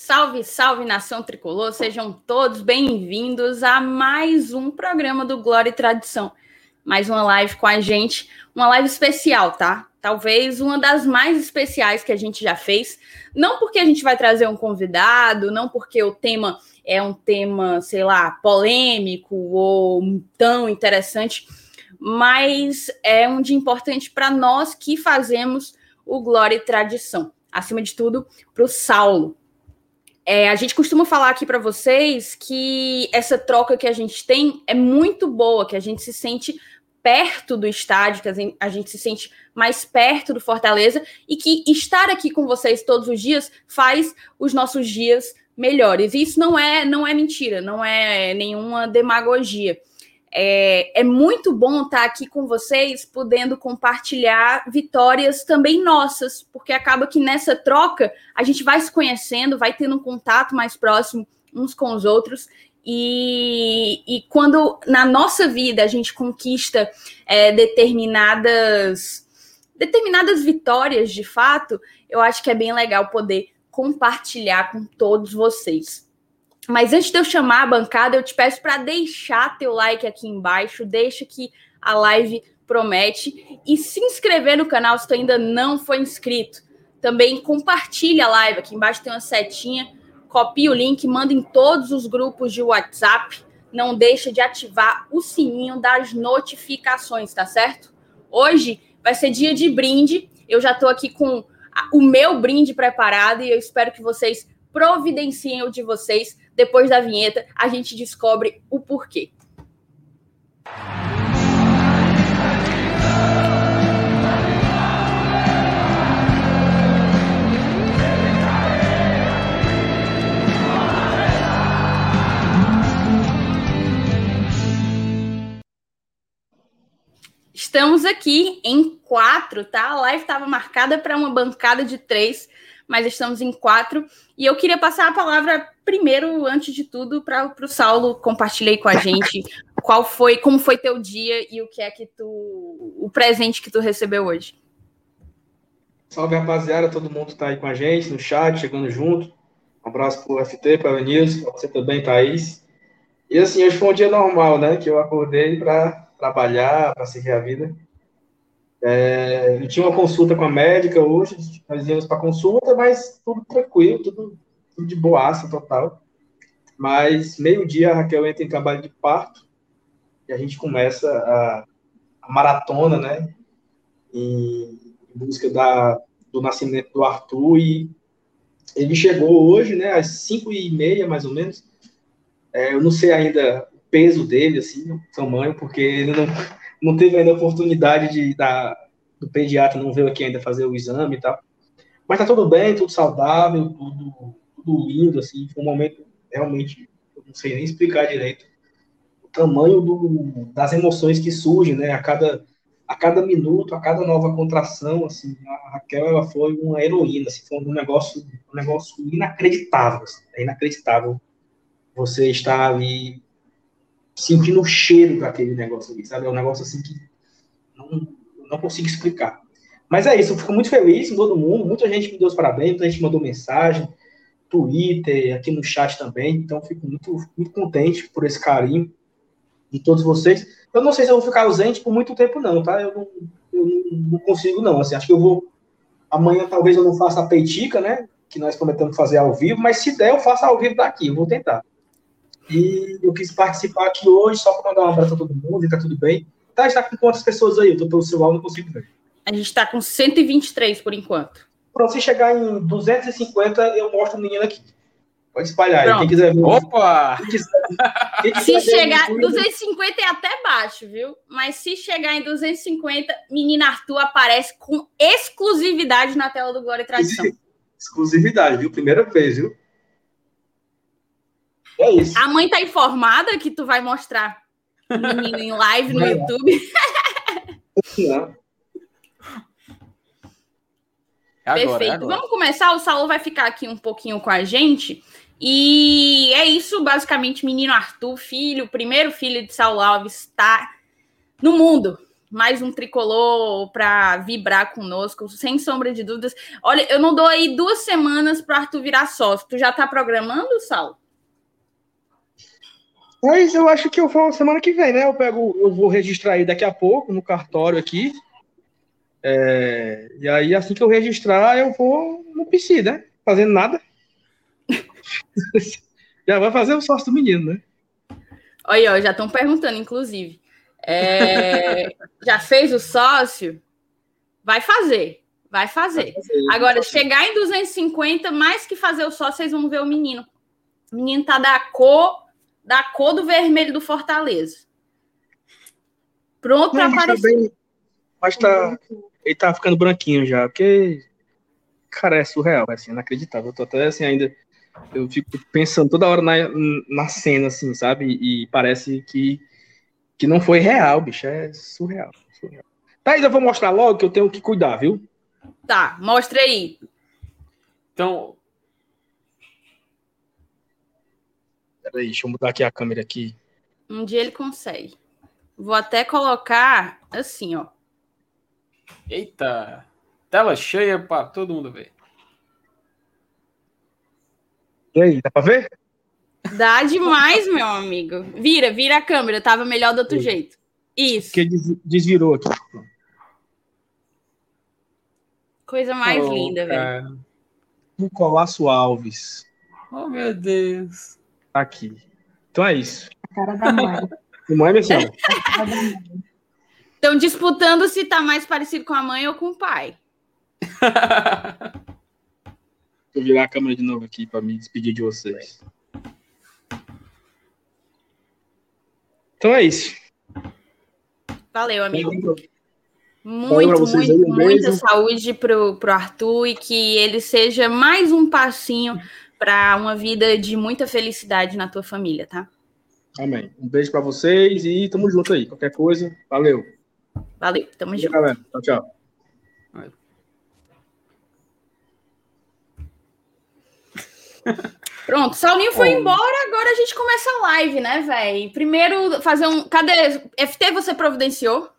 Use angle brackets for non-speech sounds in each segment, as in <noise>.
Salve, salve nação tricolor, sejam todos bem-vindos a mais um programa do Glória e Tradição. Mais uma live com a gente, uma live especial, tá? Talvez uma das mais especiais que a gente já fez. Não porque a gente vai trazer um convidado, não porque o tema é um tema, sei lá, polêmico ou tão interessante, mas é um dia importante para nós que fazemos o Glória e Tradição. Acima de tudo, para o Saulo, é, a gente costuma falar aqui para vocês que essa troca que a gente tem é muito boa, que a gente se sente perto do estádio, que a gente se sente mais perto do Fortaleza e que estar aqui com vocês todos os dias faz os nossos dias melhores. E isso não é, não é mentira, não é nenhuma demagogia. É, é, muito bom estar aqui com vocês, podendo compartilhar vitórias também nossas, porque acaba que nessa troca a gente vai se conhecendo, vai tendo um contato mais próximo uns com os outros. E, e quando na nossa vida a gente conquista é, determinadas determinadas vitórias de fato, eu acho que é bem legal poder compartilhar com todos vocês. Mas antes de eu chamar a bancada, eu te peço para deixar teu like aqui embaixo, deixa que a live promete e se inscrever no canal se tu ainda não foi inscrito. Também compartilha a live, aqui embaixo tem uma setinha, copia o link, manda em todos os grupos de WhatsApp. Não deixa de ativar o sininho das notificações, tá certo? Hoje vai ser dia de brinde. Eu já estou aqui com o meu brinde preparado e eu espero que vocês providenciem o de vocês depois da vinheta, a gente descobre o porquê. Estamos aqui em quatro, tá? A live estava marcada para uma bancada de três, mas estamos em quatro. E eu queria passar a palavra primeiro, antes de tudo, para o Saulo compartilhar com a <laughs> gente qual foi, como foi teu dia e o que é que tu, o presente que tu recebeu hoje. Salve rapaziada, todo mundo está aí com a gente no chat, chegando junto. Um abraço para o FT, para o Nilson, para você também, Thaís. E assim, hoje foi um dia normal, né? Que eu acordei para trabalhar, para seguir a vida. É, eu tinha uma consulta com a médica hoje, nós íamos para consulta, mas tudo tranquilo, tudo, tudo de boaça total. Mas meio-dia a Raquel entra em trabalho de parto e a gente começa a, a maratona, né? Em, busca da, do nascimento do Arthur e ele chegou hoje, né? Às 5 e meia, mais ou menos. É, eu não sei ainda o peso dele, assim, o tamanho, porque ele não não teve ainda a oportunidade de, da, do pediatra, não veio aqui ainda fazer o exame e tal. Mas tá tudo bem, tudo saudável, tudo, tudo lindo, assim, foi um momento realmente, eu não sei nem explicar direito o tamanho do, das emoções que surgem, né, a cada, a cada minuto, a cada nova contração, assim, a Raquel, ela foi uma heroína, assim, foi um negócio, um negócio inacreditável, assim, é inacreditável você estar ali sentindo o cheiro daquele negócio ali, sabe? É um negócio assim que não, não consigo explicar. Mas é isso, eu fico muito feliz com todo mundo, muita gente me deu os parabéns, muita gente mandou mensagem, Twitter, aqui no chat também, então fico muito, muito contente por esse carinho de todos vocês. Eu não sei se eu vou ficar ausente por muito tempo não, tá? Eu não, eu não consigo não, assim, acho que eu vou, amanhã talvez eu não faça a peitica, né, que nós prometemos fazer ao vivo, mas se der eu faço ao vivo daqui, eu vou tentar. E eu quis participar aqui hoje só para mandar um abraço a todo mundo e tá tudo bem. Tá, está com quantas pessoas aí? Eu tô pelo celular, não consigo ver. A gente está com 123 por enquanto. Pronto, se chegar em 250, eu mostro o menino aqui. Pode espalhar aí. Quem quiser ver. Opa! Quem quiser, quem quiser se chegar, em 250 é até baixo, viu? Mas se chegar em 250, menina Arthur aparece com exclusividade na tela do Glória e Tradição. Exclusividade, viu? Primeira vez, viu? É isso. A mãe tá informada que tu vai mostrar o menino em live no YouTube. Não. <laughs> É agora, é Perfeito. É agora. Vamos começar. O Saulo vai ficar aqui um pouquinho com a gente. E é isso, basicamente, menino Arthur, filho, o primeiro filho de Saulo Alves, está no mundo. mais um tricolor para vibrar conosco, sem sombra de dúvidas. Olha, eu não dou aí duas semanas para Arthur virar sócio. Tu já está programando, Sal? Mas eu acho que eu vou semana que vem, né? Eu pego, eu vou registrar aí daqui a pouco no cartório aqui. É, e aí, assim que eu registrar, eu vou no PC, né? Fazendo nada. <laughs> já vai fazer o sócio do menino, né? Olha, ó, já estão perguntando, inclusive. É, <laughs> já fez o sócio? Vai fazer. Vai fazer. Vai fazer Agora, chegar em 250, mais que fazer o sócio, vocês vão ver o menino. O menino tá da cor da cor do vermelho do Fortaleza. Pronto para aparecer. Tá bem, mas tá, ele tá ficando branquinho já, porque, cara, é surreal, é assim, inacreditável. Eu tô até assim ainda. Eu fico pensando toda hora na, na cena, assim, sabe? E parece que, que não foi real, bicho. É surreal. surreal. Thaís, eu vou mostrar logo que eu tenho que cuidar, viu? Tá, mostra aí. Então, Peraí, deixa eu mudar aqui a câmera aqui. Um dia ele consegue. Vou até colocar assim, ó. Eita! Tela cheia para todo mundo ver. E aí, dá para ver? Dá demais, meu amigo. Vira, vira a câmera. Tava melhor do outro Sim. jeito. Isso. Que desvirou aqui. Coisa mais oh, linda, velho. Nicolasso Alves. Oh, meu Deus aqui. Então é isso. A cara da mãe. <laughs> mãe, minha senhora. Estão disputando se tá mais parecido com a mãe ou com o pai. <laughs> Vou virar a câmera de novo aqui para me despedir de vocês. Então é isso. Valeu, amigo. Muito, muito, muita saúde pro, pro Arthur e que ele seja mais um passinho para uma vida de muita felicidade na tua família, tá? Amém. Um beijo para vocês e tamo junto aí. Qualquer coisa, valeu. Valeu, tamo junto. Galera. Tchau, tchau. <laughs> Pronto, Saulinho foi oh. embora, agora a gente começa a live, né, velho? Primeiro fazer um. Cadê? FT você providenciou?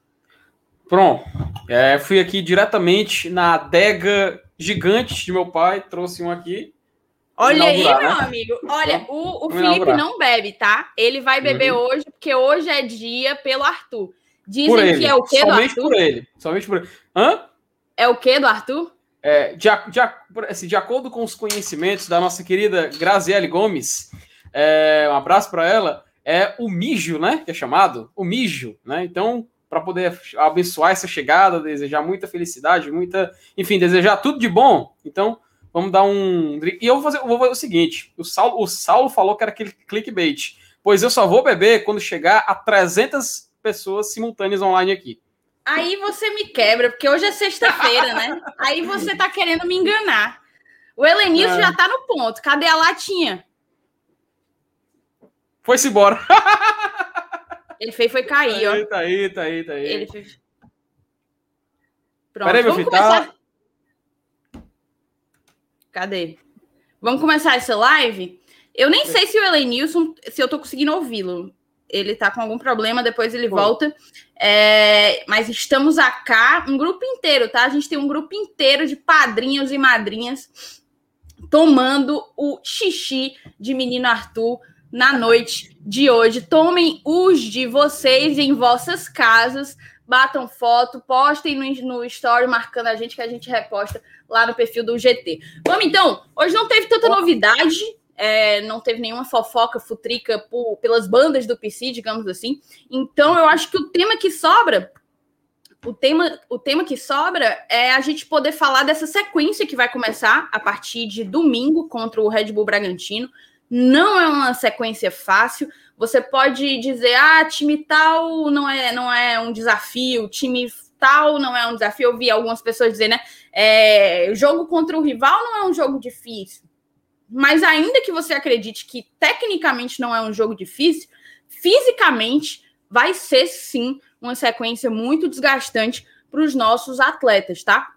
Pronto. É, fui aqui diretamente na adega gigante de meu pai, trouxe um aqui. Olha aí, meu né? amigo. Olha, o, o Felipe não bebe, tá? Ele vai beber uhum. hoje, porque hoje é dia pelo Arthur. Dizem que é o quê Somente do Arthur? por ele. Somente por ele. Hã? É o quê do Arthur? É, de, de, assim, de acordo com os conhecimentos da nossa querida Graziele Gomes, é, um abraço para ela, é o mijo, né? Que é chamado, o mijo, né? Então, para poder abençoar essa chegada, desejar muita felicidade, muita, enfim, desejar tudo de bom. Então, Vamos dar um. E eu vou fazer, vou fazer o seguinte: o Saulo, o Saulo falou que era aquele clickbait. Pois eu só vou beber quando chegar a 300 pessoas simultâneas online aqui. Aí você me quebra, porque hoje é sexta-feira, né? Aí você tá querendo me enganar. O Helenilson é. já tá no ponto. Cadê a latinha? Foi-se embora. <laughs> Ele fez foi cair, tá aí, ó. Tá aí, tá aí, tá aí. Ele fez... Pronto, Peraí, meu filho, tá- começar... tá... Cadê? Vamos começar essa live? Eu nem sei se o Elenilson, se eu tô conseguindo ouvi-lo. Ele tá com algum problema, depois ele volta. É, mas estamos cá, um grupo inteiro, tá? A gente tem um grupo inteiro de padrinhos e madrinhas tomando o xixi de menino Arthur na noite de hoje. Tomem os de vocês em vossas casas, batam foto, postem no, no story marcando a gente que a gente reposta lá no perfil do GT. Vamos então, hoje não teve tanta novidade, é, não teve nenhuma fofoca futrica por, pelas bandas do PC, digamos assim. Então eu acho que o tema que sobra, o tema, o tema que sobra é a gente poder falar dessa sequência que vai começar a partir de domingo contra o Red Bull Bragantino. Não é uma sequência fácil. Você pode dizer, ah, time tal não é, não é um desafio, time tal não é um desafio. Eu vi algumas pessoas dizer, né? É, jogo contra o rival não é um jogo difícil. Mas ainda que você acredite que tecnicamente não é um jogo difícil, fisicamente vai ser sim uma sequência muito desgastante para os nossos atletas, tá?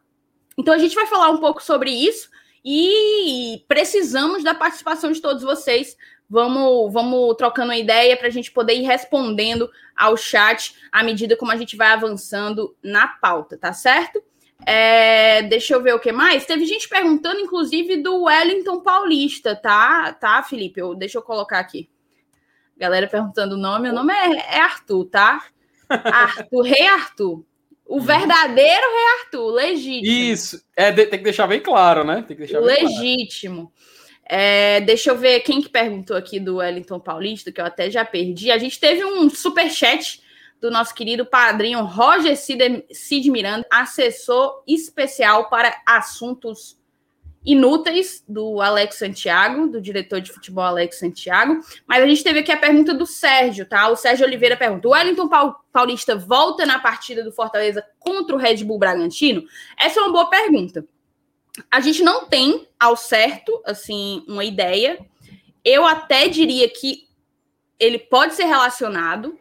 Então a gente vai falar um pouco sobre isso e precisamos da participação de todos vocês Vamos, vamos trocando ideia para a gente poder ir respondendo ao chat à medida como a gente vai avançando na pauta, tá certo? É, deixa eu ver o que mais. Teve gente perguntando, inclusive, do Wellington Paulista, tá? Tá, Felipe? Eu, deixa eu colocar aqui. Galera perguntando o nome. O nome é, é Arthur, tá? <laughs> Arthur, Rei Arthur. O verdadeiro Rei Arthur, legítimo. Isso. É, tem que deixar bem claro, né? Tem que deixar legítimo. Claro. É, deixa eu ver quem que perguntou aqui do Wellington Paulista, que eu até já perdi. A gente teve um super chat do nosso querido padrinho Roger Cid, Cid Miranda, assessor especial para assuntos inúteis do Alex Santiago, do diretor de futebol Alex Santiago. Mas a gente teve aqui a pergunta do Sérgio, tá? O Sérgio Oliveira pergunta: o Wellington Paulista volta na partida do Fortaleza contra o Red Bull Bragantino? Essa é uma boa pergunta. A gente não tem ao certo, assim, uma ideia. Eu até diria que ele pode ser relacionado,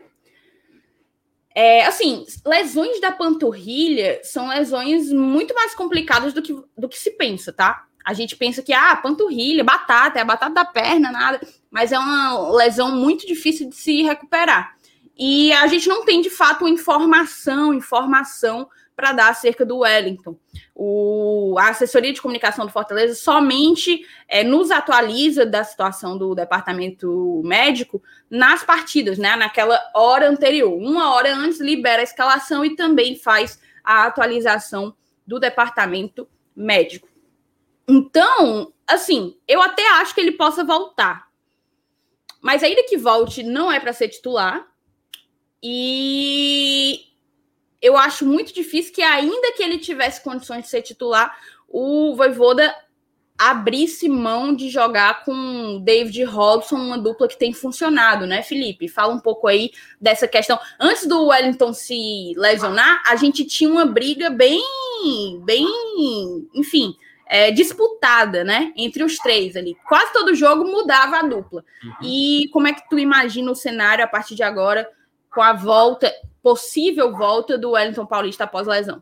é, assim, lesões da panturrilha são lesões muito mais complicadas do que, do que se pensa, tá? A gente pensa que, ah, panturrilha, batata, é a batata da perna, nada. Mas é uma lesão muito difícil de se recuperar. E a gente não tem, de fato, informação, informação para dar acerca do Wellington. O, a assessoria de comunicação do Fortaleza somente é, nos atualiza da situação do departamento médico nas partidas, né? Naquela hora anterior. Uma hora antes libera a escalação e também faz a atualização do departamento médico. Então, assim, eu até acho que ele possa voltar. Mas ainda que volte, não é para ser titular. E eu acho muito difícil que, ainda que ele tivesse condições de ser titular, o Voivoda abrisse mão de jogar com David Robson, uma dupla que tem funcionado, né, Felipe? Fala um pouco aí dessa questão. Antes do Wellington se lesionar, a gente tinha uma briga bem, bem, enfim, é, disputada, né, entre os três ali. Quase todo jogo mudava a dupla. Uhum. E como é que tu imagina o cenário a partir de agora com a volta possível volta do Wellington Paulista após lesão.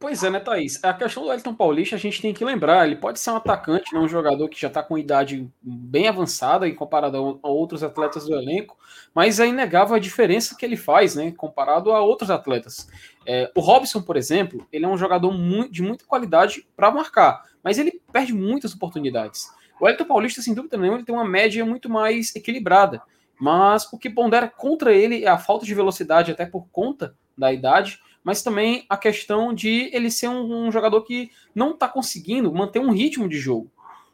Pois é, né, Thaís? A questão do Wellington Paulista a gente tem que lembrar, ele pode ser um atacante, né, um jogador que já está com idade bem avançada em comparado a outros atletas do elenco, mas é inegável a diferença que ele faz, né, comparado a outros atletas. É, o Robson, por exemplo, ele é um jogador muito, de muita qualidade para marcar, mas ele perde muitas oportunidades. O Wellington Paulista, sem dúvida nenhuma, ele tem uma média muito mais equilibrada. Mas o que pondera contra ele é a falta de velocidade, até por conta da idade, mas também a questão de ele ser um, um jogador que não está conseguindo manter um ritmo de jogo.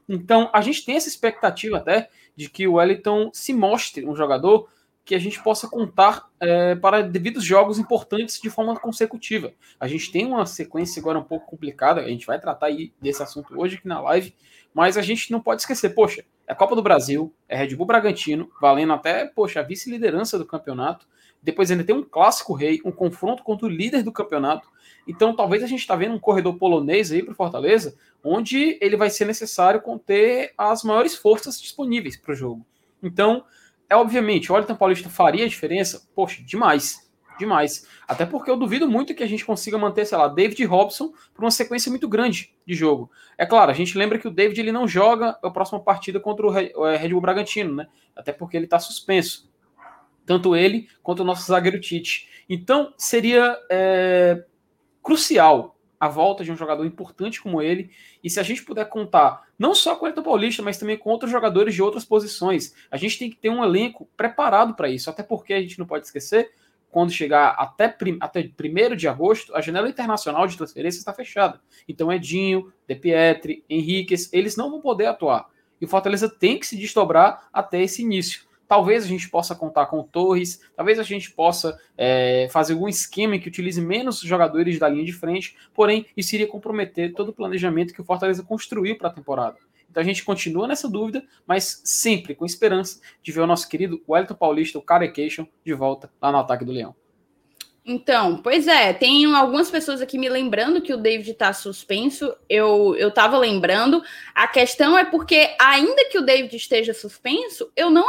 Então, a gente tem essa expectativa até de que o Wellington se mostre um jogador que a gente possa contar é, para devidos jogos importantes de forma consecutiva. A gente tem uma sequência agora um pouco complicada, a gente vai tratar aí desse assunto hoje aqui na live, mas a gente não pode esquecer, poxa, é Copa do Brasil, é Red Bull Bragantino, valendo até, poxa, a vice-liderança do campeonato. Depois ainda tem um clássico rei, um confronto contra o líder do campeonato. Então talvez a gente está vendo um corredor polonês aí para Fortaleza, onde ele vai ser necessário conter as maiores forças disponíveis para o jogo. Então, é obviamente, o Wellington Paulista faria a diferença? Poxa, demais demais. Até porque eu duvido muito que a gente consiga manter, sei lá, David Robson por uma sequência muito grande de jogo. É claro, a gente lembra que o David ele não joga a próxima partida contra o é, Red Bull Bragantino, né? Até porque ele está suspenso. Tanto ele quanto o nosso zagueiro Tite. Então, seria é, crucial a volta de um jogador importante como ele. E se a gente puder contar não só com o Elton Paulista, mas também com outros jogadores de outras posições, a gente tem que ter um elenco preparado para isso. Até porque a gente não pode esquecer quando chegar até, prim, até 1 de agosto, a janela internacional de transferência está fechada. Então, Edinho, De Pietri, Henriquez, eles não vão poder atuar. E o Fortaleza tem que se desdobrar até esse início. Talvez a gente possa contar com Torres, talvez a gente possa é, fazer algum esquema que utilize menos jogadores da linha de frente, porém, isso iria comprometer todo o planejamento que o Fortaleza construiu para a temporada. Então a gente continua nessa dúvida, mas sempre com esperança de ver o nosso querido Wellington Paulista, o Carecation, de volta lá no ataque do Leão. Então, pois é, tem algumas pessoas aqui me lembrando que o David está suspenso. Eu eu estava lembrando. A questão é porque, ainda que o David esteja suspenso, eu não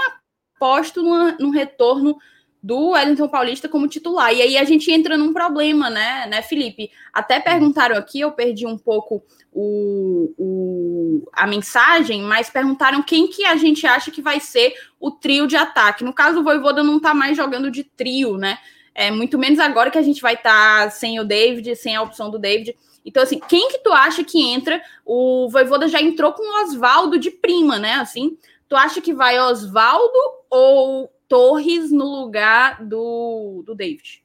aposto no retorno do Wellington Paulista como titular. E aí a gente entra num problema, né, né, Felipe? Até perguntaram aqui, eu perdi um pouco o, o, a mensagem, mas perguntaram quem que a gente acha que vai ser o trio de ataque. No caso, o Voivoda não tá mais jogando de trio, né? É, muito menos agora que a gente vai estar tá sem o David, sem a opção do David. Então, assim, quem que tu acha que entra? O Voivoda já entrou com o Oswaldo de prima, né? Assim, tu acha que vai Oswaldo ou Torres no lugar do, do David?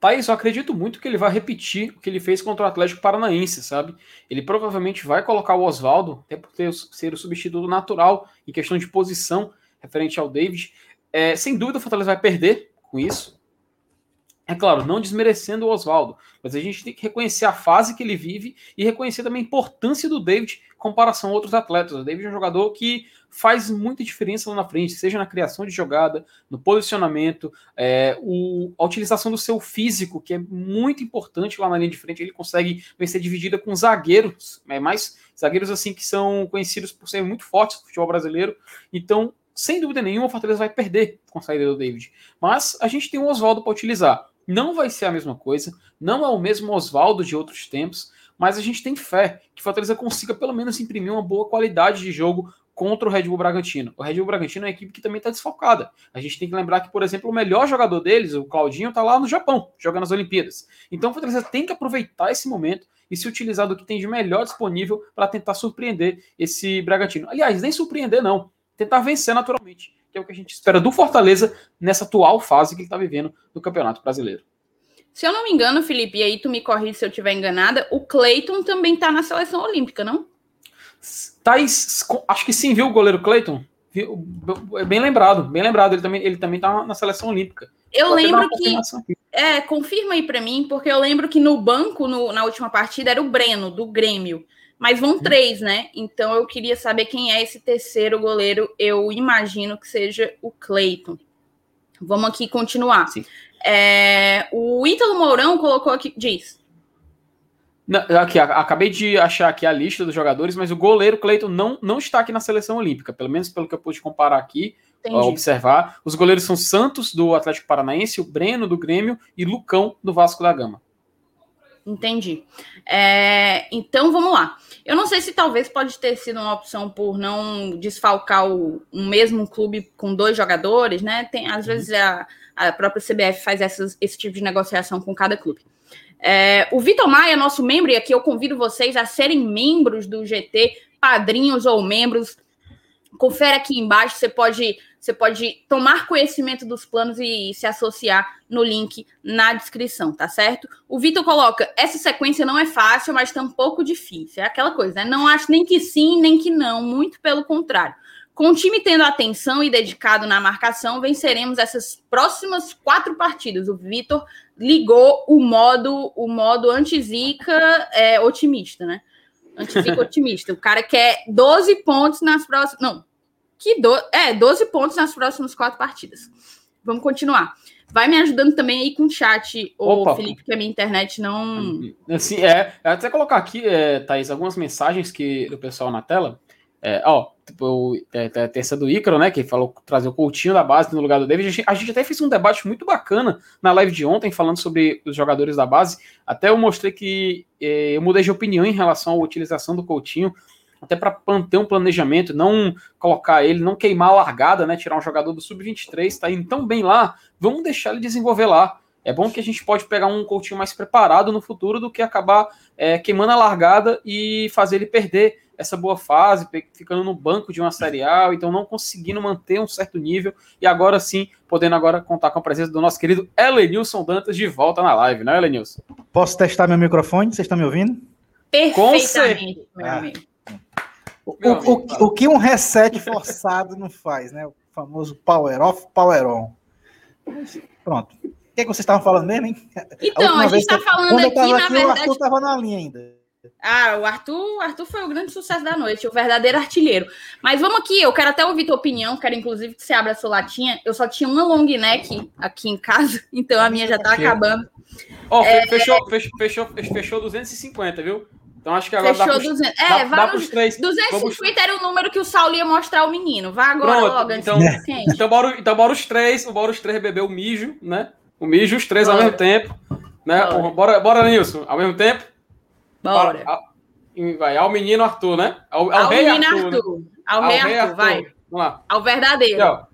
Thaís, eu acredito muito que ele vai repetir o que ele fez contra o Atlético Paranaense, sabe? Ele provavelmente vai colocar o Oswaldo, até por ter, ser o substituto natural em questão de posição referente ao David. É, sem dúvida, o Fortaleza vai perder com isso. É claro, não desmerecendo o Oswaldo, mas a gente tem que reconhecer a fase que ele vive e reconhecer também a importância do David em comparação a outros atletas. O David é um jogador que faz muita diferença lá na frente, seja na criação de jogada, no posicionamento, é, o, a utilização do seu físico, que é muito importante lá na linha de frente. Ele consegue vencer dividida com zagueiros, é, mais zagueiros assim que são conhecidos por serem muito fortes no futebol brasileiro. Então, sem dúvida nenhuma, o Fortaleza vai perder com a saída do David. Mas a gente tem o Oswaldo para utilizar. Não vai ser a mesma coisa, não é o mesmo Oswaldo de outros tempos, mas a gente tem fé que o Fortaleza consiga pelo menos imprimir uma boa qualidade de jogo contra o Red Bull Bragantino. O Red Bull Bragantino é uma equipe que também está desfalcada. A gente tem que lembrar que, por exemplo, o melhor jogador deles, o Claudinho, está lá no Japão, jogando as Olimpíadas. Então o Fortaleza tem que aproveitar esse momento e se utilizar do que tem de melhor disponível para tentar surpreender esse Bragantino. Aliás, nem surpreender, não. Tentar vencer naturalmente que é o que a gente espera do Fortaleza nessa atual fase que ele está vivendo no Campeonato Brasileiro. Se eu não me engano, Felipe, e aí tu me corrige se eu estiver enganada, o Cleiton também está na seleção olímpica, não? Thaís, acho que sim, viu o goleiro Cleiton? É bem lembrado, bem lembrado. Ele também, ele também tá na seleção olímpica. Eu lembro que. É, confirma aí para mim, porque eu lembro que no banco, no, na última partida, era o Breno, do Grêmio. Mas vão uhum. três, né? Então eu queria saber quem é esse terceiro goleiro. Eu imagino que seja o Cleiton. Vamos aqui continuar. É, o Ítalo Mourão colocou aqui. Diz. Não, aqui, acabei de achar aqui a lista dos jogadores, mas o goleiro Cleiton não, não está aqui na seleção olímpica, pelo menos pelo que eu pude comparar aqui, observar. Os goleiros são Santos, do Atlético Paranaense, o Breno, do Grêmio, e Lucão, do Vasco da Gama. Entendi. É, então vamos lá. Eu não sei se talvez pode ter sido uma opção por não desfalcar o, um mesmo clube com dois jogadores, né? Tem, às uhum. vezes a, a própria CBF faz essas, esse tipo de negociação com cada clube. É, o Vitor Maia, nosso membro, e aqui eu convido vocês a serem membros do GT, padrinhos ou membros. Confere aqui embaixo, você pode você pode tomar conhecimento dos planos e se associar no link na descrição, tá certo? O Vitor coloca: essa sequência não é fácil, mas tá um pouco difícil. É aquela coisa, né? Não acho nem que sim, nem que não, muito pelo contrário. Com o time tendo atenção e dedicado na marcação, venceremos essas próximas quatro partidas. O Vitor ligou o modo, o modo anti-zica é, otimista, né? Anti-zica <laughs> otimista. O cara quer 12 pontos nas próximas. Não, que do... é 12 pontos nas próximas quatro partidas. Vamos continuar. Vai me ajudando também aí com o chat, o Felipe, que a minha internet não. Assim, é. Até colocar aqui, é, Thaís, algumas mensagens que do pessoal na tela. É, ó, tipo, é, é, essa do Ícaro, né? Que falou trazer o Coutinho da base no lugar do David. A gente, a gente, até fez um debate muito bacana na live de ontem, falando sobre os jogadores da base. Até eu mostrei que é, eu mudei de opinião em relação à utilização do Coutinho até para manter um planejamento, não colocar ele, não queimar a largada, né? Tirar um jogador do sub-23, está indo tão bem lá, vamos deixar ele desenvolver lá. É bom que a gente pode pegar um Coutinho mais preparado no futuro do que acabar é, queimando a largada e fazer ele perder essa boa fase, ficando no banco de uma Série A, então não conseguindo manter um certo nível, e agora sim, podendo agora contar com a presença do nosso querido Elenilson Dantas de volta na live, né, Elenilson? Posso testar meu microfone? Vocês estão me ouvindo? Perfeitamente, meu amigo. O, o, o, que um reset forçado não faz, né? O famoso power off, power on. Pronto. O que, é que vocês estavam falando mesmo, hein? Então, a, a gente está falando aqui, na aqui, verdade. O Arthur estava na linha ainda. Ah, o Arthur, o Arthur foi o grande sucesso da noite, o verdadeiro artilheiro. Mas vamos aqui, eu quero até ouvir tua opinião, quero inclusive que você abra a sua latinha. Eu só tinha uma long neck aqui em casa, <laughs> então a minha já tá acabando. Ó, oh, é... fechou, fechou, fechou, fechou 250, viu? Então acho que agora Fechou dá pros, 200. É, dá, dá nos, três. 250 era o número que o Saulo ia mostrar ao menino. Vai agora Pronto, logo. Então, então, bora, então bora os três. Bora os três beber o mijo, né? O mijo, os três bora. ao mesmo tempo. Né? Bora, bora, bora Nilson. Ao mesmo tempo? Bora. vai ao menino Arthur, né? Ao, ao, ao rei menino Arthur. Arthur. Né? Ao, ao, rei Arthur, Arthur, vai. Vamos lá. Ao verdadeiro. Aqui, ó.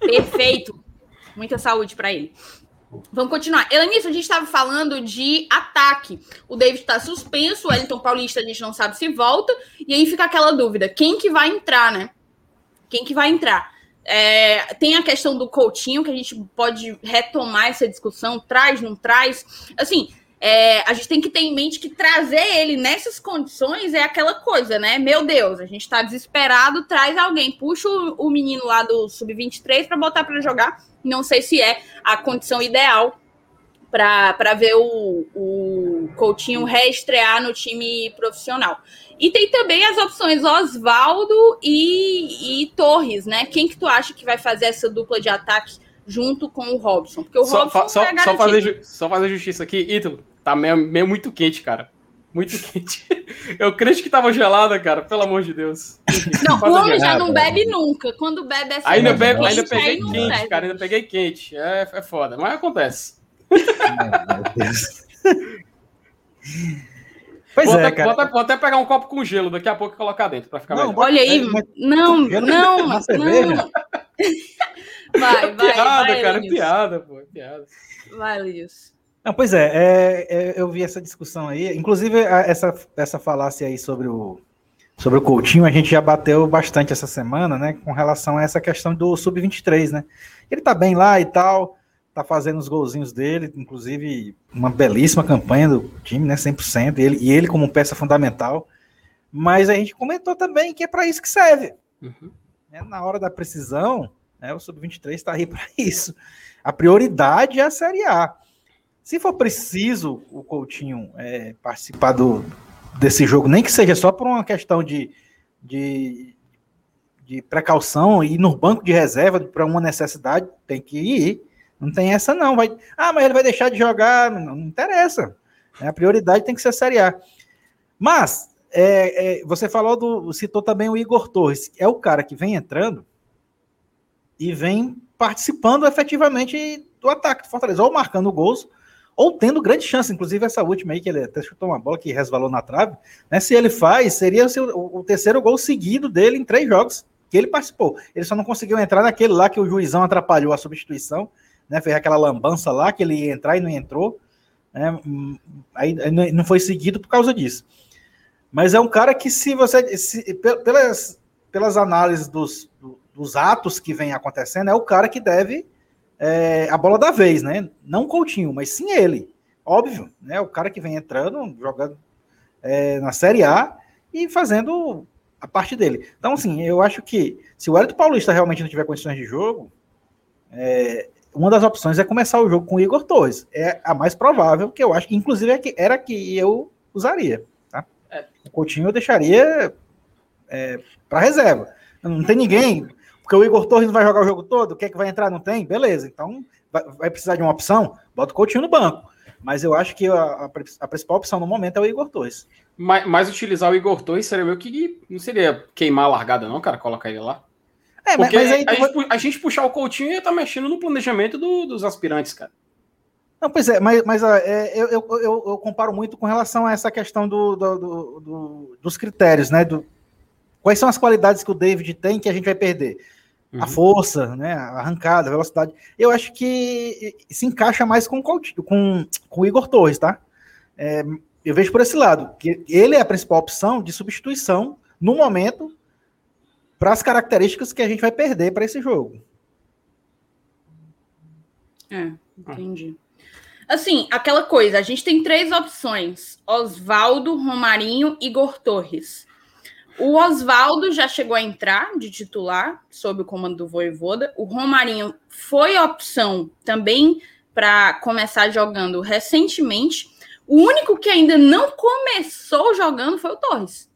Perfeito. Muita saúde para ele. Vamos continuar. Elanice, a gente estava falando de ataque. O David está suspenso, o Wellington Paulista a gente não sabe se volta, e aí fica aquela dúvida: quem que vai entrar, né? Quem que vai entrar? É, tem a questão do Coutinho, que a gente pode retomar essa discussão, traz, não traz. Assim, é, a gente tem que ter em mente que trazer ele nessas condições é aquela coisa, né? Meu Deus, a gente tá desesperado, traz alguém, puxa o, o menino lá do Sub-23 para botar para jogar. Não sei se é a condição ideal para ver o, o Coutinho reestrear no time profissional. E tem também as opções Oswaldo e, e, Torres, né? Quem que tu acha que vai fazer essa dupla de ataque junto com o Robson? Porque o só, Robson só, é só, fazer, só fazer justiça aqui, Ítalo. Tá meio, meio muito quente, cara. Muito quente. <laughs> Eu creio que tava gelada, cara, pelo amor de Deus. Não, o homem já não bebe nunca. Quando bebe é Ainda, bebe, ainda peguei quente, bebe. cara. Ainda peguei quente. É, é foda, mas acontece. Meu Deus. <laughs> Pois vou, é, até, vou, até, vou, até, pegar um copo com gelo daqui a pouco e colocar dentro para ficar não, melhor. Olha aí, não, não, não. <laughs> Vai, vai, piada, vai, cara, piada, pô, piada. Vai, Lius. Não, pois é, é, é, eu vi essa discussão aí, inclusive essa, essa falácia aí sobre o, sobre o Coutinho, a gente já bateu bastante essa semana, né, com relação a essa questão do Sub-23, né, ele tá bem lá e tal, tá fazendo os golzinhos dele, inclusive uma belíssima campanha do time, né, 100%, e ele, e ele como peça fundamental, mas a gente comentou também que é para isso que serve, uhum. né, na hora da precisão, né, o Sub-23 está aí para <laughs> isso, a prioridade é a Série A, se for preciso o Coutinho é, participar do, desse jogo, nem que seja só por uma questão de, de, de precaução e no banco de reserva para uma necessidade, tem que ir. Não tem essa, não. Vai, ah, mas ele vai deixar de jogar. Não, não interessa. É, a prioridade tem que ser a Série A. Mas, é, é, você falou do. citou também o Igor Torres, é o cara que vem entrando e vem participando efetivamente do ataque do Fortaleza, ou marcando gols, ou tendo grande chance, inclusive essa última aí, que ele até chutou uma bola que resvalou na trave, né? Se ele faz, seria o, seu, o, terceiro gol seguido dele em três jogos que ele participou. Ele só não conseguiu entrar naquele lá que o juizão atrapalhou a substituição, né? Fez aquela lambança lá que ele ia entrar e não entrou. Né? Aí não foi seguido por causa disso. Mas é um cara que, se você. Se, pelas, pelas análises dos, dos atos que vem acontecendo, é o cara que deve é, a bola da vez, né? Não o Coutinho, mas sim ele. Óbvio, né? O cara que vem entrando, jogando é, na Série A e fazendo a parte dele. Então, assim, eu acho que se o Hélio Paulista realmente não tiver condições de jogo, é, uma das opções é começar o jogo com o Igor Torres. É a mais provável, que eu acho, inclusive é que era que eu usaria. Tá? É. O Coutinho eu deixaria é, para reserva. Não tem ninguém. Porque o Igor Torres não vai jogar o jogo todo, o que é que vai entrar? Não tem? Beleza. Então vai, vai precisar de uma opção? Bota o Coutinho no banco. Mas eu acho que a, a, principal opção no momento é o Igor Torres. Mas, mas, utilizar o Igor Torres seria meio que. Não seria queimar a largada, não, cara, colocar ele lá. É, Porque mas, aí, a, gente, a, gente, puxar o Coutinho ia estar tá mexendo no planejamento do, dos aspirantes, cara. Não, pois é, mas, mas é, eu, eu, eu, eu, comparo muito com relação a essa questão do, do, do, dos critérios, né? Do, Quais são as qualidades que o David tem que a gente vai perder? Uhum. A força, né? A arrancada, a velocidade. Eu acho que se encaixa mais com, com, com o Igor Torres, tá? É, eu vejo por esse lado, que ele é a principal opção de substituição no momento para as características que a gente vai perder para esse jogo. É, entendi. Assim, aquela coisa, a gente tem três opções: Oswaldo, Romarinho e Igor Torres. O Oswaldo já chegou a entrar de titular sob o comando do Voivoda. O Romarinho foi opção também para começar jogando recentemente. O único que ainda não começou jogando foi o Torres,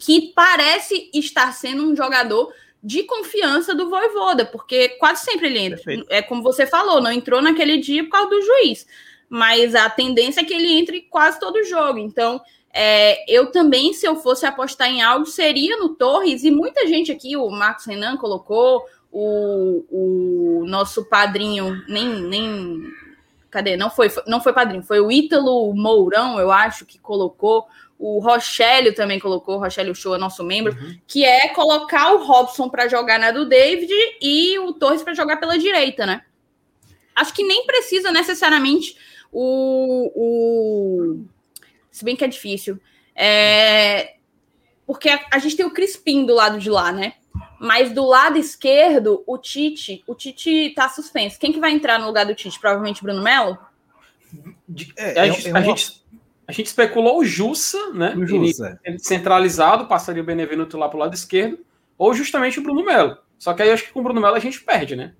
que parece estar sendo um jogador de confiança do Voivoda, porque quase sempre ele entra. Perfeito. É como você falou, não entrou naquele dia por causa do juiz, mas a tendência é que ele entre quase todo jogo. Então, é, eu também, se eu fosse apostar em algo, seria no Torres, e muita gente aqui, o Marcos Renan colocou, o, o nosso padrinho, nem, nem cadê? Não foi, não foi padrinho, foi o Ítalo Mourão, eu acho, que colocou. O Rochélio também colocou, o Rochélio Show é nosso membro, uhum. que é colocar o Robson para jogar na do David e o Torres para jogar pela direita, né? Acho que nem precisa necessariamente o, o. Se bem que é difícil. É, porque a, a gente tem o Crispim do lado de lá, né? Mas do lado esquerdo, o Tite, o Tite tá suspenso. Quem que vai entrar no lugar do Tite? Provavelmente Bruno Melo? É, a, gente, a, gente, a, gente, especulou o Jussa, né? O Jussa. Ele, ele centralizado, passaria o Benevenuto lá pro lado esquerdo, ou justamente o Bruno Melo. Só que aí acho que com o Bruno Melo a gente perde, né?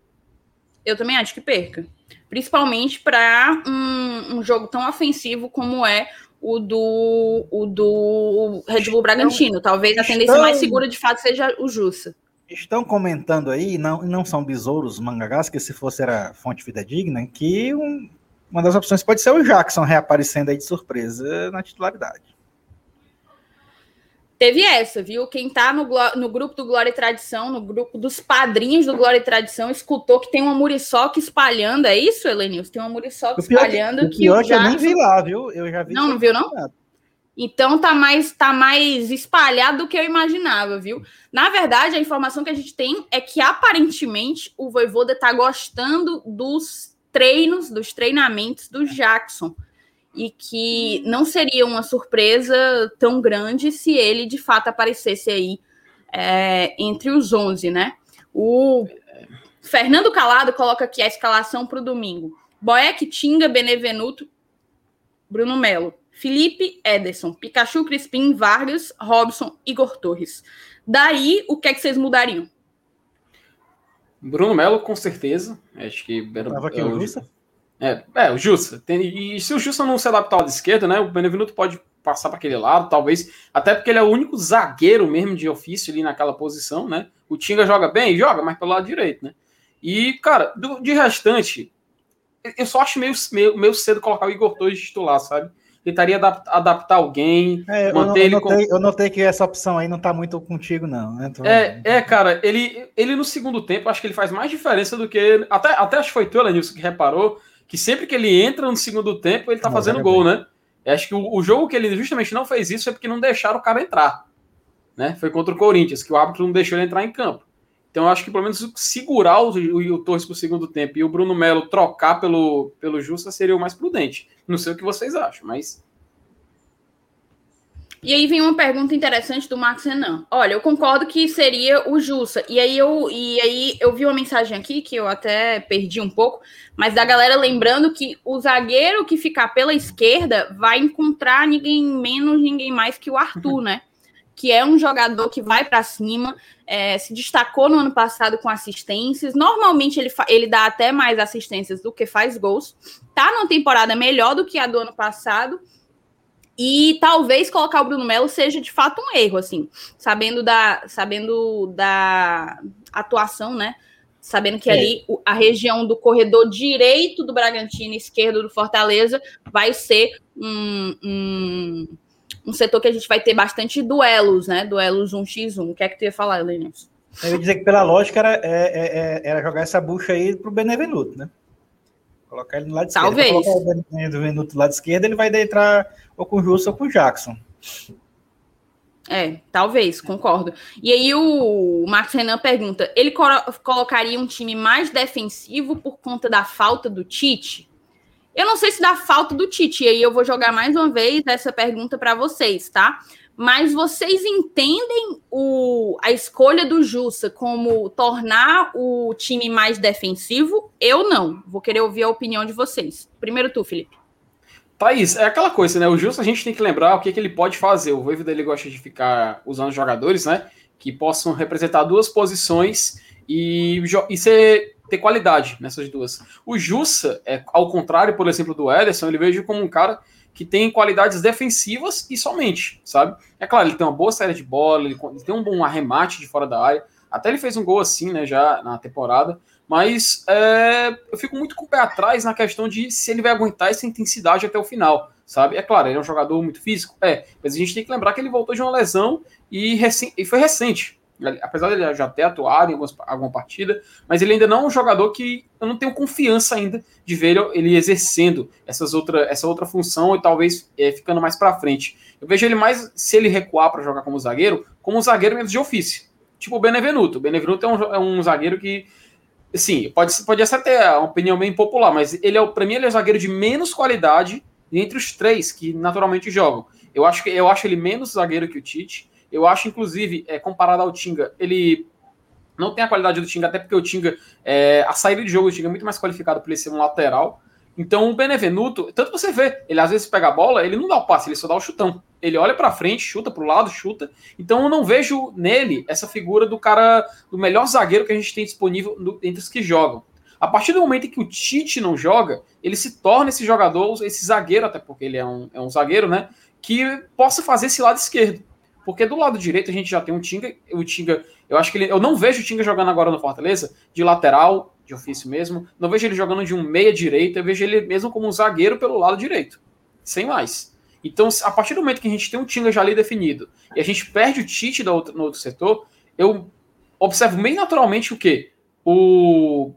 Eu também acho que perca. Principalmente para um, um jogo tão ofensivo como é o do, o do Red Bull Bragantino. Talvez a tendência mais segura de fato seja o Jussa. Estão comentando aí, não, não são besouros mangagás, que se fosse era fonte fidedigna, que um, uma das opções pode ser o Jackson reaparecendo aí de surpresa na titularidade. Teve essa, viu? Quem tá no, no grupo do Glória e Tradição, no grupo dos padrinhos do Glória e Tradição, escutou que tem uma muriçoca espalhando. É isso, Helenilson? Tem uma muriçoca espalhando que. O pior que, que eu nem vi lá, viu? Eu já vi. Não, não viu, não? Então tá mais, tá mais espalhado do que eu imaginava, viu? Na verdade, a informação que a gente tem é que aparentemente o Voivoda tá gostando dos treinos, dos treinamentos do Jackson e que não seria uma surpresa tão grande se ele de fato aparecesse aí é, entre os 11, né? O Fernando Calado coloca aqui a escalação para o domingo: Boeck, Tinga, Benevenuto, Bruno Melo, Felipe, Ederson, Pikachu, Crispim, Vargas, Robson, Igor Torres. Daí, o que é que vocês mudariam? Bruno Melo, com certeza. Acho que. Tava aqui o? É, é, o Jussa. Tem, e se o Jussa não se adaptar ao de esquerda, né? O Benevenuto pode passar para aquele lado, talvez. Até porque ele é o único zagueiro mesmo de ofício ali naquela posição, né? O Tinga joga bem, joga, mas pelo lado direito, né? E, cara, do, de restante, eu só acho meio, meio, meio cedo colocar o Igor Torres titular, sabe? Tentaria adaptar, adaptar alguém, é, manter eu, eu, notei, com... eu notei que essa opção aí não tá muito contigo, não. Né? Tô... É, é, cara, ele, ele no segundo tempo, acho que ele faz mais diferença do que. Até, até acho que foi tu, Elenilson, que reparou que sempre que ele entra no segundo tempo, ele tá não, fazendo gol, bem. né? Eu acho que o, o, jogo que ele justamente não fez isso é porque não deixaram o cara entrar. Né? Foi contra o Corinthians, que o árbitro não deixou ele entrar em campo. Então, eu acho que pelo menos segurar o, o, o Torres para o segundo tempo e o Bruno Melo trocar pelo, pelo Justa seria o mais prudente. Não sei o que vocês acham, mas e aí vem uma pergunta interessante do Max Renan. Olha, eu concordo que seria o Jussa. E aí eu, e aí eu vi uma mensagem aqui que eu até perdi um pouco, mas da galera lembrando que o zagueiro que ficar pela esquerda vai encontrar ninguém menos, ninguém mais que o Arthur, né? Que é um jogador que vai para cima, é, se destacou no ano passado com assistências. Normalmente ele, ele dá até mais assistências do que faz gols. Tá numa temporada melhor do que a do ano passado e talvez colocar o Bruno Melo seja de fato um erro, assim, sabendo da, sabendo da atuação, né? Sabendo que é. ali a região do corredor direito do Bragantino, esquerdo do Fortaleza, vai ser um, um, um setor que a gente vai ter bastante duelos, né? Duelos 1x1. O que é que tu ia falar, Lenilson? Eu ia dizer que pela lógica era, é, é, é era jogar essa bucha aí pro Benevenuto, né? Colocar ele no lado esquerdo. Talvez. Colocar o Benevenuto do lado esquerdo, ele vai entrar ou com o Justo ou com o Jackson. É, talvez, concordo. E aí o Marcos Renan pergunta: ele colocaria um time mais defensivo por conta da falta do Tite? Eu não sei se da falta do Tite, e aí eu vou jogar mais uma vez essa pergunta para vocês, tá? Mas vocês entendem o, a escolha do Jussa como tornar o time mais defensivo? Eu não. Vou querer ouvir a opinião de vocês. Primeiro tu, Felipe. Thaís, é aquela coisa, né? O Justo a gente tem que lembrar o que, que ele pode fazer. O Voivoda dele gosta de ficar usando jogadores, né? Que possam representar duas posições e, e ser, ter qualidade nessas duas. O Jussa, é, ao contrário, por exemplo, do Ederson, ele vejo como um cara que tem qualidades defensivas e somente, sabe? É claro, ele tem uma boa série de bola, ele tem um bom arremate de fora da área. Até ele fez um gol assim, né, já na temporada. Mas é, eu fico muito com o pé atrás na questão de se ele vai aguentar essa intensidade até o final, sabe? É claro, ele é um jogador muito físico, é, mas a gente tem que lembrar que ele voltou de uma lesão e, e foi recente, apesar dele já ter atuado em algumas, alguma partida, mas ele ainda não é um jogador que eu não tenho confiança ainda de ver ele exercendo essas outra, essa outra função e talvez é, ficando mais para frente. Eu vejo ele mais, se ele recuar para jogar como zagueiro, como um zagueiro menos de ofício. Tipo o Benevenuto. O Benevenuto é um, é um zagueiro que, sim, pode, pode até ter uma opinião bem popular, mas ele é, para mim, ele é o zagueiro de menos qualidade entre os três que naturalmente jogam. Eu acho que eu acho ele menos zagueiro que o Tite. Eu acho, inclusive, é, comparado ao Tinga, ele não tem a qualidade do Tinga, até porque o Tinga, é, a saída de jogo do Tinga é muito mais qualificado para ele ser um lateral. Então o Benevenuto, tanto você vê, ele às vezes pega a bola, ele não dá o passe, ele só dá o chutão. Ele olha para frente, chuta para o lado, chuta. Então eu não vejo nele essa figura do cara, do melhor zagueiro que a gente tem disponível no, entre os que jogam. A partir do momento em que o Tite não joga, ele se torna esse jogador, esse zagueiro, até porque ele é um, é um zagueiro, né? Que possa fazer esse lado esquerdo. Porque do lado direito a gente já tem um Tinga, o Tinga, eu acho que ele, eu não vejo o Tinga jogando agora no Fortaleza de lateral, de ofício mesmo. Não vejo ele jogando de um meia direita, eu vejo ele mesmo como um zagueiro pelo lado direito. Sem mais. Então, a partir do momento que a gente tem um Tinga já ali definido e a gente perde o Tite no outro setor, eu observo bem naturalmente o quê? O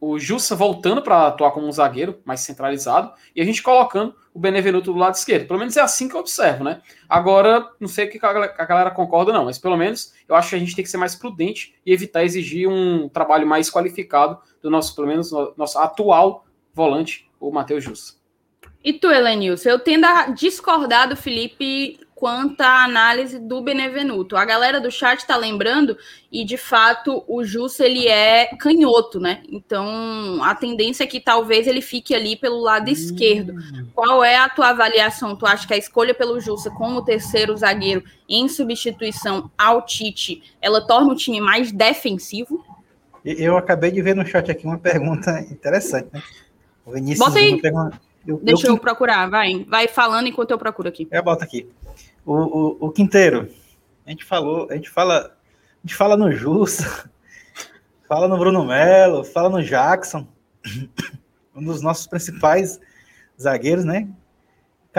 o Jussa voltando para atuar como um zagueiro mais centralizado e a gente colocando o Benevenuto do lado esquerdo. Pelo menos é assim que eu observo, né? Agora, não sei o que a galera concorda, não, mas pelo menos eu acho que a gente tem que ser mais prudente e evitar exigir um trabalho mais qualificado do nosso, pelo menos, nosso atual volante, o Matheus Jussa. E tu, Helenilson, eu tendo a discordar do Felipe quanto à análise do Benevenuto. A galera do chat está lembrando, e de fato o Jussa ele é canhoto, né? Então a tendência é que talvez ele fique ali pelo lado esquerdo. Qual é a tua avaliação? Tu acha que a escolha pelo Jussa como terceiro zagueiro em substituição ao Tite, ela torna o time mais defensivo? Eu acabei de ver no chat aqui uma pergunta interessante, né? O Vinícius Bota aí. Eu, Deixa eu, eu, procurar, vai. Vai falando enquanto eu procuro aqui. Eu boto aqui. O, o, o Quinteiro, a gente falou, a gente fala, a gente fala no Justa, <laughs> fala no Bruno Melo, fala no Jackson, <coughs> um dos nossos principais zagueiros, né?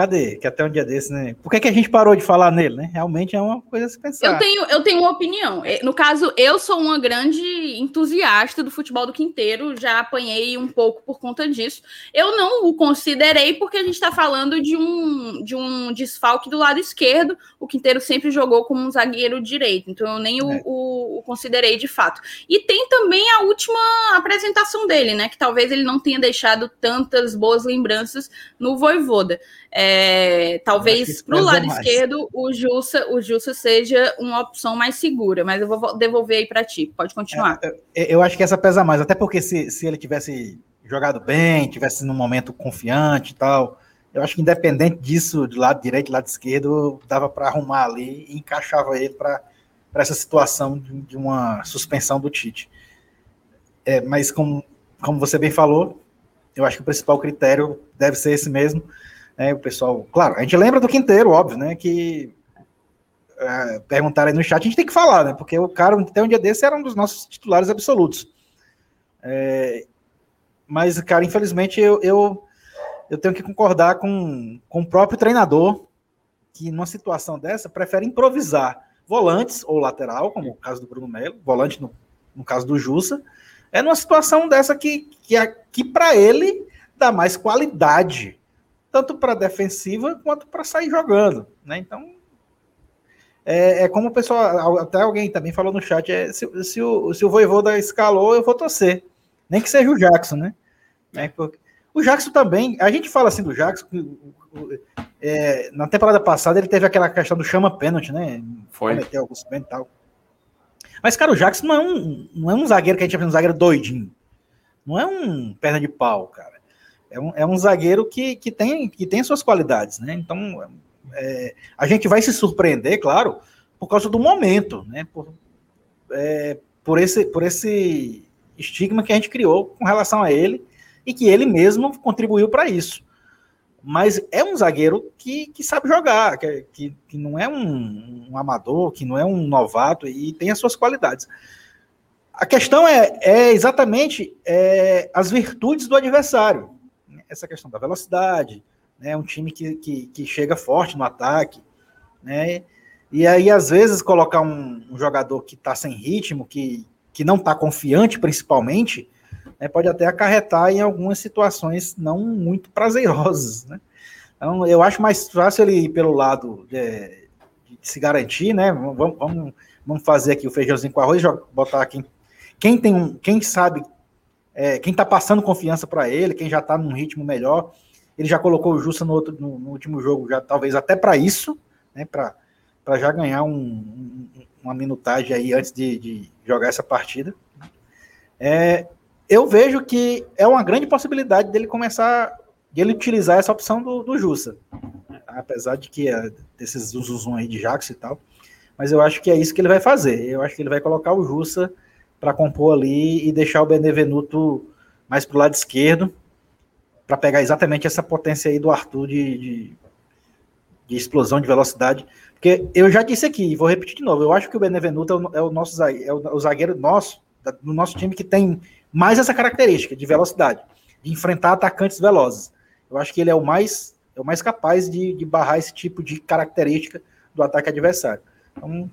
Cadê? Que até um dia desse, né? Por que, que a gente parou de falar nele, né? Realmente é uma coisa a se pensar. Eu tenho, eu tenho uma opinião. É, no caso, eu sou uma grande entusiasta do futebol do Quinteiro, já apanhei um pouco por conta disso. Eu não o considerei porque a gente está falando de um, de um desfalque do lado esquerdo. O Quinteiro sempre jogou como um zagueiro direito, então eu nem o, é. o, o considerei de fato. E tem também a última apresentação dele, né? Que talvez ele não tenha deixado tantas boas lembranças no Voivoda. É, talvez para o lado mais. esquerdo o Jussa, o Jussa seja uma opção mais segura, mas eu vou devolver aí para ti. Pode continuar. É, eu acho que essa pesa mais, até porque se, se ele tivesse jogado bem, tivesse num momento confiante e tal, eu acho que independente disso, de lado direito e lado esquerdo, dava para arrumar ali e encaixava ele para essa situação de, de, uma suspensão do Tite. É, mas como, como você bem falou, eu acho que o principal critério deve ser esse mesmo né, o pessoal, claro, a gente lembra do Quinteiro, óbvio, né? Que é, perguntaram aí no chat, a gente tem que falar, né? Porque o cara, até um dia desse, era um dos nossos titulares absolutos. É, mas, cara, infelizmente, eu, eu, eu tenho que concordar com, com o próprio treinador, que numa situação dessa prefere improvisar volantes ou lateral, como o caso do Bruno Melo, volante no, no caso do Jussa, é numa situação dessa que, que, que para ele dá mais qualidade tanto para defensiva quanto para sair jogando, né? Então, é, é, como o pessoal, até alguém também falou no chat, é, se, se, o, se o Voivoda escalou, eu vou torcer. Nem que seja o Jackson, né? É, porque, o Jackson também, a gente fala assim do Jackson, é, na temporada passada ele teve aquela questão do chama pênalti, né? Foi. Cometeu alguns tal. Mas, cara, o Jackson não é um, não é um zagueiro que a gente chama de um zagueiro doidinho. Não é um perna de pau, cara é um, é um zagueiro que, que, tem, que tem suas qualidades, né? Então, é, a gente vai se surpreender, claro, por causa do momento, né? Por, é, por, esse, por esse estigma que a gente criou com relação a ele e que ele mesmo contribuiu para isso. Mas é um zagueiro que, que sabe jogar, que, que, que não é um, um, amador, que não é um novato e tem as suas qualidades. A questão é, é exatamente é, as virtudes do adversário essa questão da velocidade, né? Um time que, que, que chega forte no ataque, né? E aí, às vezes, colocar um, um jogador que está sem ritmo, que, que não está confiante, principalmente, né, pode até acarretar em algumas situações não muito prazerosas, né? Então, eu acho mais fácil ele ir pelo lado de, de se garantir, né? Vamos, vamos, vamos, fazer aqui o feijãozinho com arroz, botar aqui. Quem tem um, quem sabe, é, quem está passando confiança para ele, quem já está num ritmo melhor, ele já colocou o Justa no, outro, no, no último jogo, já talvez até para isso, né? Para já ganhar um, um, uma minutagem aí antes de, de jogar essa partida. É, eu vejo que é uma grande possibilidade dele começar, de ele utilizar essa opção do, do Jussa. Apesar de que é desses zum aí de Jax e tal. Mas eu acho que é isso que ele vai fazer. Eu acho que ele vai colocar o Jussa para compor ali e deixar o Benevenuto mais pro lado esquerdo para pegar exatamente essa potência aí do Arthur de, de, de, explosão de velocidade. Porque eu já disse aqui, vou repetir de novo, eu acho que o Benevenuto é o, é o nosso é o, o zagueiro nosso, do nosso time que tem mais essa característica de velocidade, de enfrentar atacantes velozes. Eu acho que ele é o mais, é o mais capaz de, de barrar esse tipo de característica do ataque adversário. Então,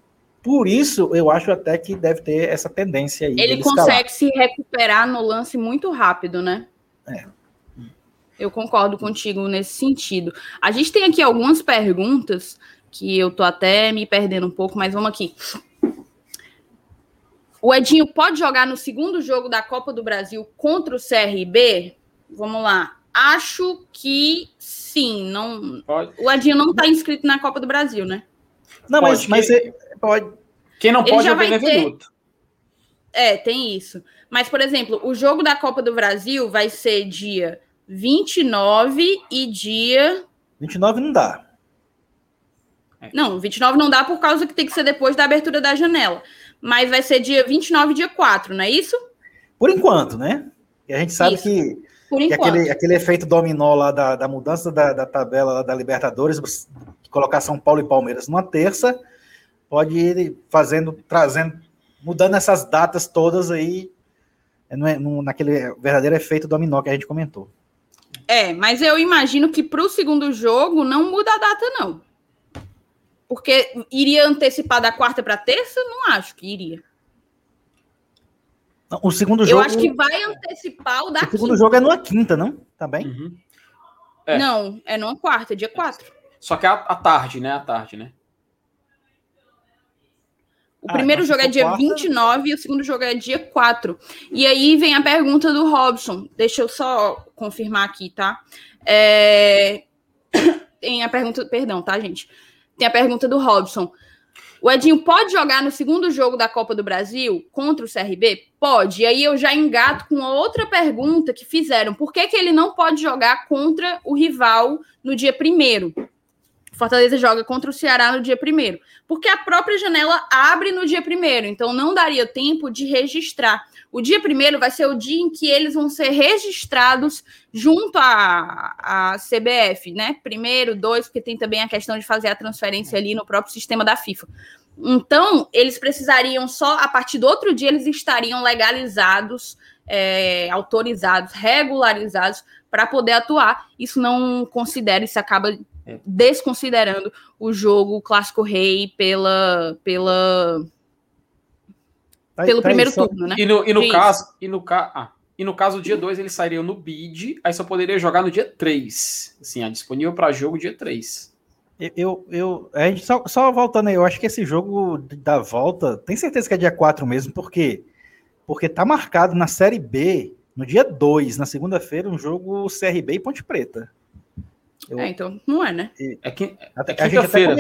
por isso, eu acho até que deve ter essa tendência aí. Ele consegue escalar. se recuperar no lance muito rápido, né? É. Eu concordo contigo nesse sentido. A gente tem aqui algumas perguntas que eu tô até me perdendo um pouco, mas vamos aqui. O Edinho pode jogar no segundo jogo da Copa do Brasil contra o CRB? Vamos lá. Acho que sim. Não... Pode. O Edinho não está inscrito na Copa do Brasil, né? Não, pode, mas, mas pode. Quem não pode é o Benevenuto. Ter... É, tem isso. Mas, por exemplo, o jogo da Copa do Brasil vai ser dia 29 e dia. 29 não dá. Não, 29 não dá por causa que tem que ser depois da abertura da janela mas vai ser dia 29 dia 4, não é isso? Por enquanto, né? E a gente sabe isso. que, que aquele, aquele efeito dominó lá da, da mudança da, da tabela da Libertadores, colocar São Paulo e Palmeiras numa terça, pode ir fazendo, trazendo, mudando essas datas todas aí, é, no, naquele verdadeiro efeito dominó que a gente comentou. É, mas eu imagino que para o segundo jogo não muda a data, não. Porque iria antecipar da quarta para terça? Não acho que iria. O segundo jogo. Eu acho que vai antecipar o da O segundo quinta. jogo é numa quinta, não? Também? Uhum. É. Não, é numa quarta, dia 4. Só que é a tarde, né? A tarde, né? O ah, primeiro então jogo é dia quarta... 29 e o segundo jogo é dia 4. E aí vem a pergunta do Robson. Deixa eu só confirmar aqui, tá? É... <coughs> Tem a pergunta, perdão, tá, gente? Tem a pergunta do Robson. O Edinho pode jogar no segundo jogo da Copa do Brasil contra o CRB? Pode. E aí eu já engato com outra pergunta que fizeram. Por que, que ele não pode jogar contra o rival no dia primeiro? Fortaleza joga contra o Ceará no dia primeiro. Porque a própria janela abre no dia primeiro. Então não daria tempo de registrar. O dia primeiro vai ser o dia em que eles vão ser registrados junto à, à CBF, né? Primeiro, dois, porque tem também a questão de fazer a transferência ali no próprio sistema da FIFA. Então, eles precisariam só, a partir do outro dia, eles estariam legalizados, é, autorizados, regularizados para poder atuar. Isso não considera, isso acaba. Desconsiderando o jogo Clássico Rei pela, pela Tá, pelo tá primeiro turno, né? E no, e no caso, e no, ca... ah, e no caso, dia 2 ele sairia no bid, aí só poderia jogar no dia 3. Assim, é disponível para jogo dia 3. Eu, eu, a gente só, só voltando aí, eu acho que esse jogo da volta, tem certeza que é dia 4 mesmo, porque porque tá marcado na Série B, no dia 2, na segunda-feira, um jogo CRB e Ponte Preta. Eu, é, então não é, né? É, que, é quinta-feira.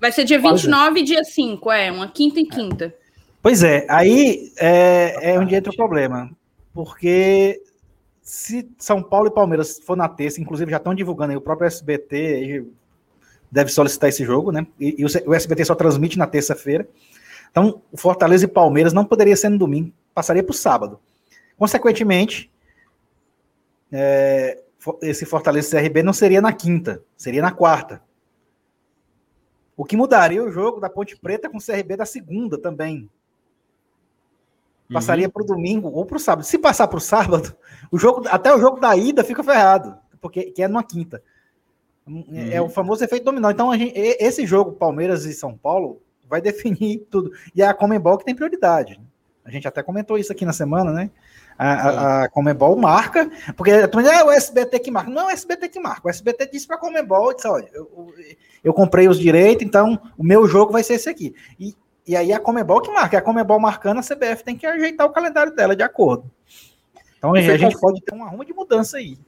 Vai ser dia 29 e dia 5, é, uma quinta e quinta. Pois é, aí é, é onde entra o problema. Porque se São Paulo e Palmeiras for na terça, inclusive já estão divulgando aí, o próprio SBT deve solicitar esse jogo, né? E, e o SBT só transmite na terça-feira. Então, o Fortaleza e Palmeiras não poderia ser no domingo, passaria para o sábado. Consequentemente, é, esse Fortaleza CRB não seria na quinta, seria na quarta. O que mudaria o jogo da Ponte Preta com o CRB da segunda também. Passaria uhum. para o domingo ou para o sábado. Se passar para o sábado, <laughs> o jogo, até o jogo da ida fica ferrado, porque que é numa quinta. Uhum. É o famoso efeito dominó. Então, gente, esse jogo, Palmeiras e São Paulo, vai <laughs> definir tudo. E é a Comembol que tem prioridade. A gente até comentou isso aqui na semana, né? A, a, a Comembol marca, porque é o SBT que marca. Não é o SBT que marca. O SBT disse para a Comembol, disse, olha, eu, eu, comprei os direitos, então o meu jogo vai ser esse aqui. E, e aí a Comembol que marca. A Comembol marcando, a CBF tem que ajeitar o calendário dela de acordo. Então a gente conf... pode ter uma ruma de mudança aí.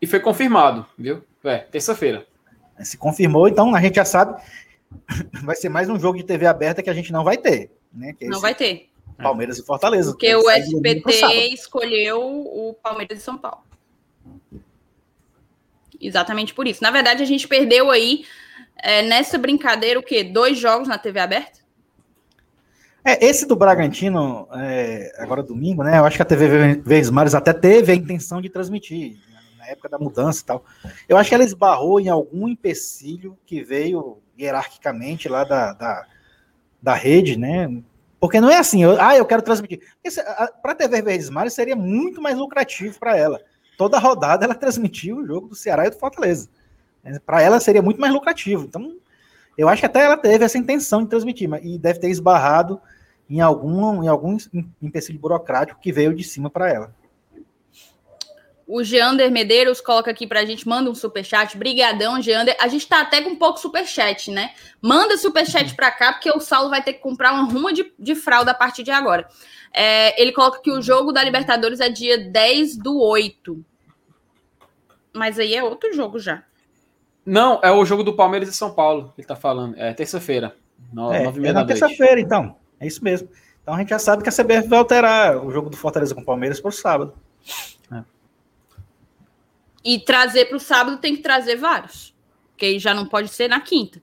E foi confirmado, viu? É, terça-feira. Se confirmou, então a gente já sabe. <laughs> Vai ser mais um jogo de TV aberta que a gente não vai ter. Né? não vai ter. Palmeiras e Fortaleza. Porque o SBT escolheu o Palmeiras e São Paulo. Exatamente por isso. Na verdade, a gente perdeu aí é, nessa brincadeira o quê? Dois jogos na TV aberta? É, esse do Bragantino, é, agora domingo, né? Eu acho que a TV Verdes até teve a intenção de transmitir na época da mudança e tal. Eu acho que ela esbarrou em algum empecilho que veio hierarquicamente lá da, da, da rede, né? Porque não é assim, eu, ah, eu quero transmitir. Para a TV Verdes Mares seria muito mais lucrativo para ela. Toda rodada ela <laughs> transmitiu o jogo do Ceará e do Fortaleza. Para ela seria muito mais lucrativo. Então, eu acho que até ela teve essa intenção de transmitir, mas, e deve ter esbarrado em algum, em algum empecilho burocrático que veio de cima para ela. O Geander Medeiros coloca aqui pra gente, manda um superchat. Brigadão, Geander. A gente tá até com um pouco superchat, né? Manda superchat pra cá, porque o Saulo vai ter que comprar uma ruma de, de fralda a partir de agora. É, ele coloca que o jogo da Libertadores é dia 10 do 8. Mas aí é outro jogo já. Não, é o jogo do Palmeiras e São Paulo, ele tá falando. É terça-feira. É, é na terça-feira, então. É isso mesmo. Então a gente já sabe que a CBF vai alterar o jogo do Fortaleza com o Palmeiras para o sábado. E trazer para o sábado tem que trazer vários. Que já não pode ser na quinta.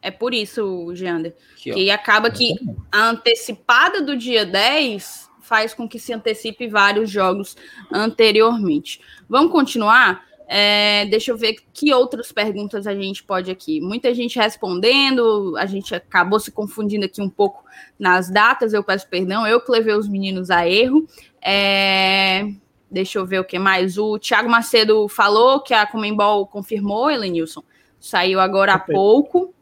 É por isso, Geander. Aqui, que acaba que a antecipada do dia 10 faz com que se antecipe vários jogos anteriormente. Vamos continuar? É, deixa eu ver que outras perguntas a gente pode aqui. Muita gente respondendo, a gente acabou se confundindo aqui um pouco nas datas, eu peço perdão, eu que levei os meninos a erro. É, Deixa eu ver o que mais. O Thiago Macedo falou que a Comembol confirmou, Elenilson. Saiu agora há pouco.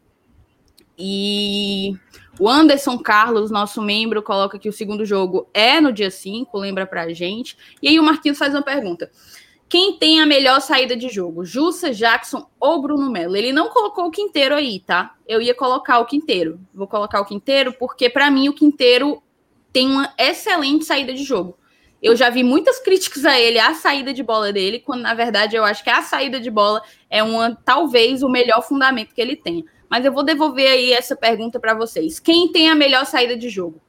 E o Anderson Carlos, nosso membro, coloca que o segundo jogo é no dia 5, lembra pra gente. E aí o Marquinhos faz uma pergunta. Quem tem a melhor saída de jogo? Jussa, Jackson ou Bruno Melo? Ele não colocou o Quinteiro aí, tá? Eu ia colocar o Quinteiro. Vou colocar o Quinteiro porque, para mim, o Quinteiro tem uma excelente saída de jogo. Eu já vi muitas críticas a ele, a saída de bola dele, quando na verdade eu acho que a saída de bola é uma talvez o melhor fundamento que ele tenha. Mas eu vou devolver aí essa pergunta para vocês. Quem tem a melhor saída de jogo?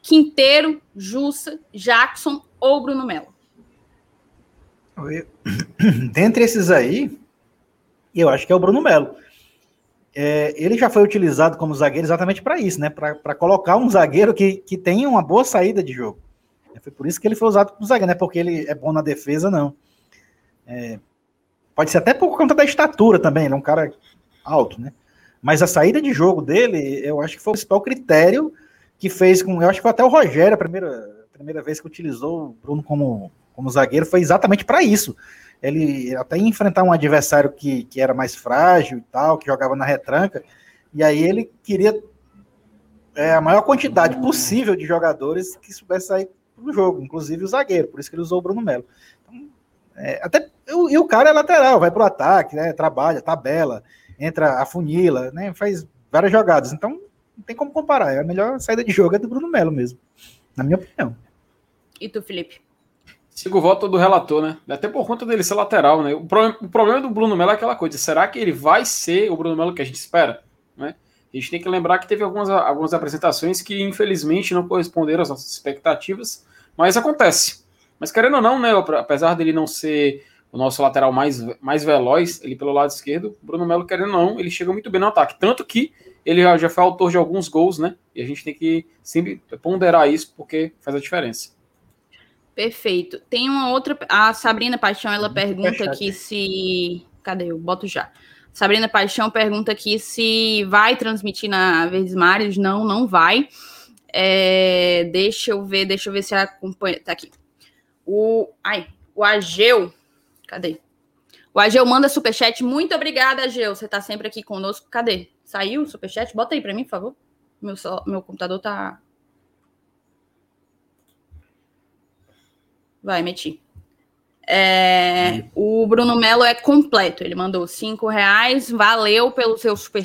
Quinteiro, Jussa, Jackson ou Bruno Melo? <clears throat> Dentre esses aí, eu acho que é o Bruno Melo. É, ele já foi utilizado como zagueiro exatamente para isso, né? Para colocar um zagueiro que, que tem uma boa saída de jogo. Foi por isso que ele foi usado como zagueiro, não é porque ele é bom na defesa, não. É, pode ser até por conta da estatura também, ele é um cara alto, né? Mas a saída de jogo dele, eu acho que foi o principal critério que fez com. Eu acho que foi até o Rogério, a primeira, a primeira vez que utilizou o Bruno como, como zagueiro, foi exatamente para isso. Ele até enfrentar um adversário que, que era mais frágil e tal, que jogava na retranca, e aí ele queria é, a maior quantidade possível de jogadores que soubesse sair no jogo, inclusive o zagueiro, por isso que ele usou o Bruno Melo. Então, é, até, e o cara é lateral, vai para o ataque, né, trabalha, tabela, entra, afunila, né, faz várias jogadas. Então, não tem como comparar. É a melhor saída de jogo é do Bruno Melo mesmo, na minha opinião. E tu, Felipe? Sigo o voto do relator, né? Até por conta dele ser lateral, né? O, pro, o problema do Bruno Melo é aquela coisa: será que ele vai ser o Bruno Melo que a gente espera? Né? A gente tem que lembrar que teve algumas, algumas apresentações que, infelizmente, não corresponderam às nossas expectativas, mas acontece. Mas querendo ou não, né, apesar dele não ser o nosso lateral mais, mais veloz, ele pelo lado esquerdo, Bruno Melo, querendo ou não, ele chega muito bem no ataque. Tanto que ele já, foi autor de alguns gols, né? E a gente tem que sempre ponderar isso, porque faz a diferença. Perfeito. Tem uma outra. A Sabrina Paixão, ela pergunta aqui se. Cadê eu? Boto já. Sabrina Paixão pergunta aqui se vai transmitir na Verdes Mares. Não, não vai. É, deixa eu ver, deixa eu ver se acompanha. Tá aqui. O, ai, o Ageu, cadê? O Ageu manda superchat. Muito obrigada, Ageu. Você está sempre aqui conosco. Cadê? Saiu o superchat? Bota aí para mim, por favor. Meu, meu computador tá. Vai, meti. É, o Bruno Melo é completo. Ele mandou cinco reais, valeu pelo seu super,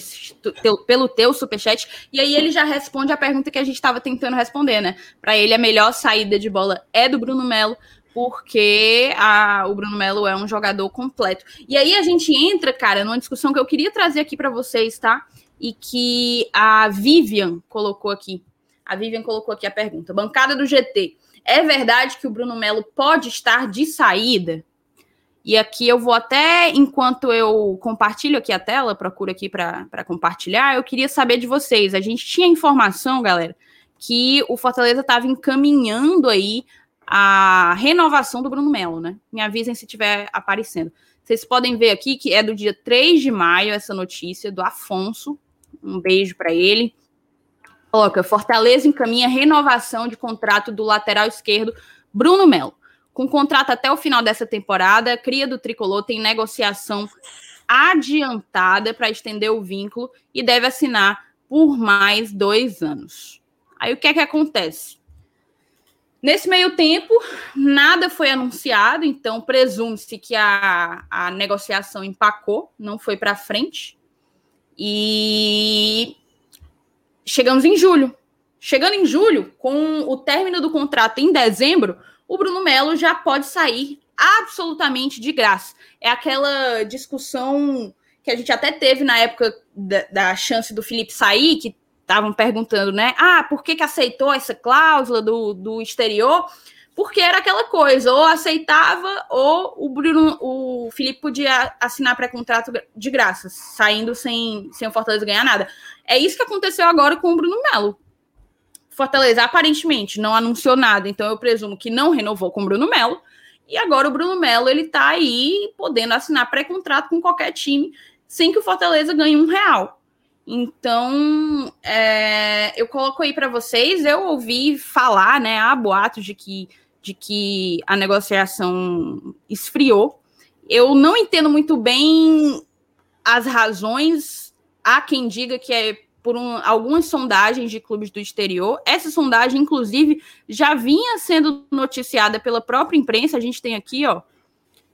pelo teu superchat. E aí ele já responde a pergunta que a gente estava tentando responder, né? Para ele a melhor saída de bola é do Bruno Melo, porque a, o Bruno Melo é um jogador completo. E aí a gente entra, cara, numa discussão que eu queria trazer aqui para vocês, tá? E que a Vivian colocou aqui. A Vivian colocou aqui a pergunta. Bancada do GT. É verdade que o Bruno Melo pode estar de saída? E aqui eu vou até, enquanto eu compartilho aqui a tela, procuro aqui para compartilhar, eu queria saber de vocês. A gente tinha informação, galera, que o Fortaleza estava encaminhando aí a renovação do Bruno Melo, né? Me avisem se estiver aparecendo. Vocês podem ver aqui que é do dia 3 de maio essa notícia do Afonso. Um beijo para ele. Coloca, Fortaleza encaminha renovação de contrato do lateral esquerdo Bruno Melo. Com contrato até o final dessa temporada, cria do Tricolor tem negociação adiantada para estender o vínculo e deve assinar por mais dois anos. Aí o que é que acontece? Nesse meio tempo, nada foi anunciado, então presume-se que a, a negociação empacou, não foi para frente. E chegamos em julho. Chegando em julho, com o término do contrato em dezembro, o Bruno Melo já pode sair absolutamente de graça. É aquela discussão que a gente até teve na época da, da chance do Felipe sair, que estavam perguntando, né? Ah, por que, que aceitou essa cláusula do, do exterior? Porque era aquela coisa, ou aceitava, ou o Bruno, o Felipe podia assinar pré-contrato de graça, saindo sem, sem o Fortaleza ganhar nada. É isso que aconteceu agora com o Bruno Melo. Fortaleza aparentemente não anunciou nada, então eu presumo que não renovou com o Bruno Melo. E agora o Bruno Melo ele tá aí podendo assinar pré-contrato com qualquer time sem que o Fortaleza ganhe um real. Então, é, eu coloco aí para vocês. Eu ouvi falar, né, há boatos de que, de que a negociação esfriou. Eu não entendo muito bem as razões há quem diga que é por um, algumas sondagens de clubes do exterior. Essa sondagem, inclusive, já vinha sendo noticiada pela própria imprensa. A gente tem aqui, ó,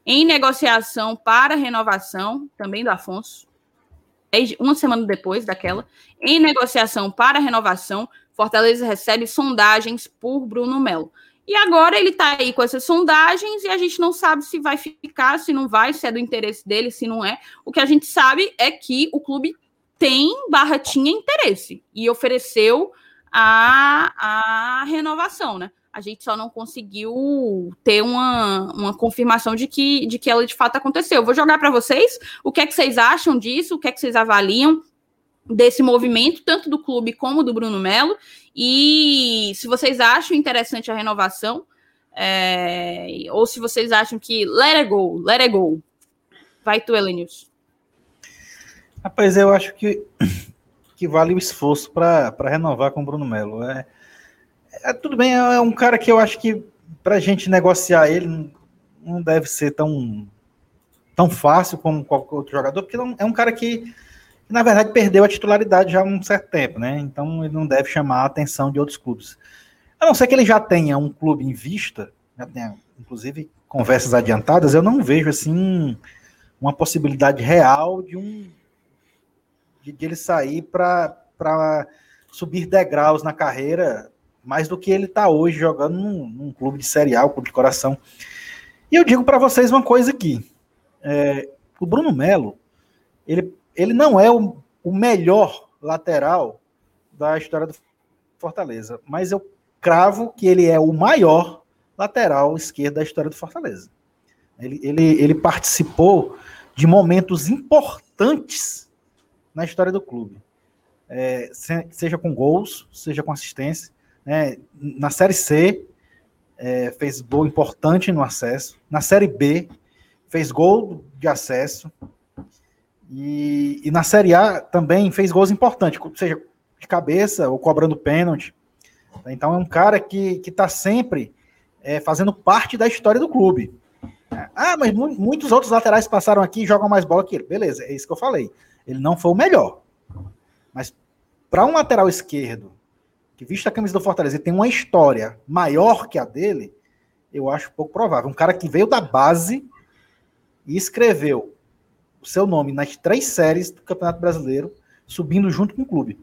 em negociação para renovação, também do Afonso, uma semana depois daquela, em negociação para renovação, Fortaleza recebe sondagens por Bruno Melo. E agora ele está aí com essas sondagens e a gente não sabe se vai ficar, se não vai, se é do interesse dele, se não é. O que a gente sabe é que o clube tem barra tinha interesse e ofereceu a, a renovação, né? A gente só não conseguiu ter uma, uma confirmação de que, de que ela de fato aconteceu. Eu vou jogar para vocês o que é que vocês acham disso, o que é que vocês avaliam desse movimento, tanto do clube como do Bruno Melo, e se vocês acham interessante a renovação, é, ou se vocês acham que let it go, let it go. Vai tu, Elenius. Rapaz, eu acho que, que vale o esforço para renovar com o Bruno Melo. É, é, tudo bem, é um cara que eu acho que para a gente negociar ele não deve ser tão, tão fácil como qualquer outro jogador, porque é um cara que, na verdade, perdeu a titularidade já há um certo tempo, né? Então ele não deve chamar a atenção de outros clubes. A não ser que ele já tenha um clube em vista, já tenha, inclusive, conversas adiantadas, eu não vejo assim uma possibilidade real de um de, de ele sair para subir degraus na carreira, mais do que ele está hoje jogando num, num, clube de um clube de coração. E eu digo para vocês uma coisa aqui: é, o Bruno Melo, ele, ele não é o, o melhor lateral da história do Fortaleza, mas eu cravo que ele é o maior lateral esquerdo da história do Fortaleza. Ele, ele, ele participou de momentos importantes na história do clube. É, seja com gols, seja com assistência. Né? Na Série C, é, fez gol importante no acesso. Na Série B, fez gol de acesso. E, e na Série A também fez gols importantes, seja de cabeça ou cobrando pênalti. Então é um cara que está sempre é, fazendo parte da história do clube. Ah, mas mu muitos outros laterais passaram aqui e jogam mais bola que ele. Beleza, é isso que eu falei. Ele não foi o melhor. Mas para um lateral esquerdo que vista a camisa do Fortaleza tem uma história maior que a dele, eu acho pouco provável. Um cara que veio da base e escreveu o seu nome nas três séries do Campeonato Brasileiro, subindo junto com o clube.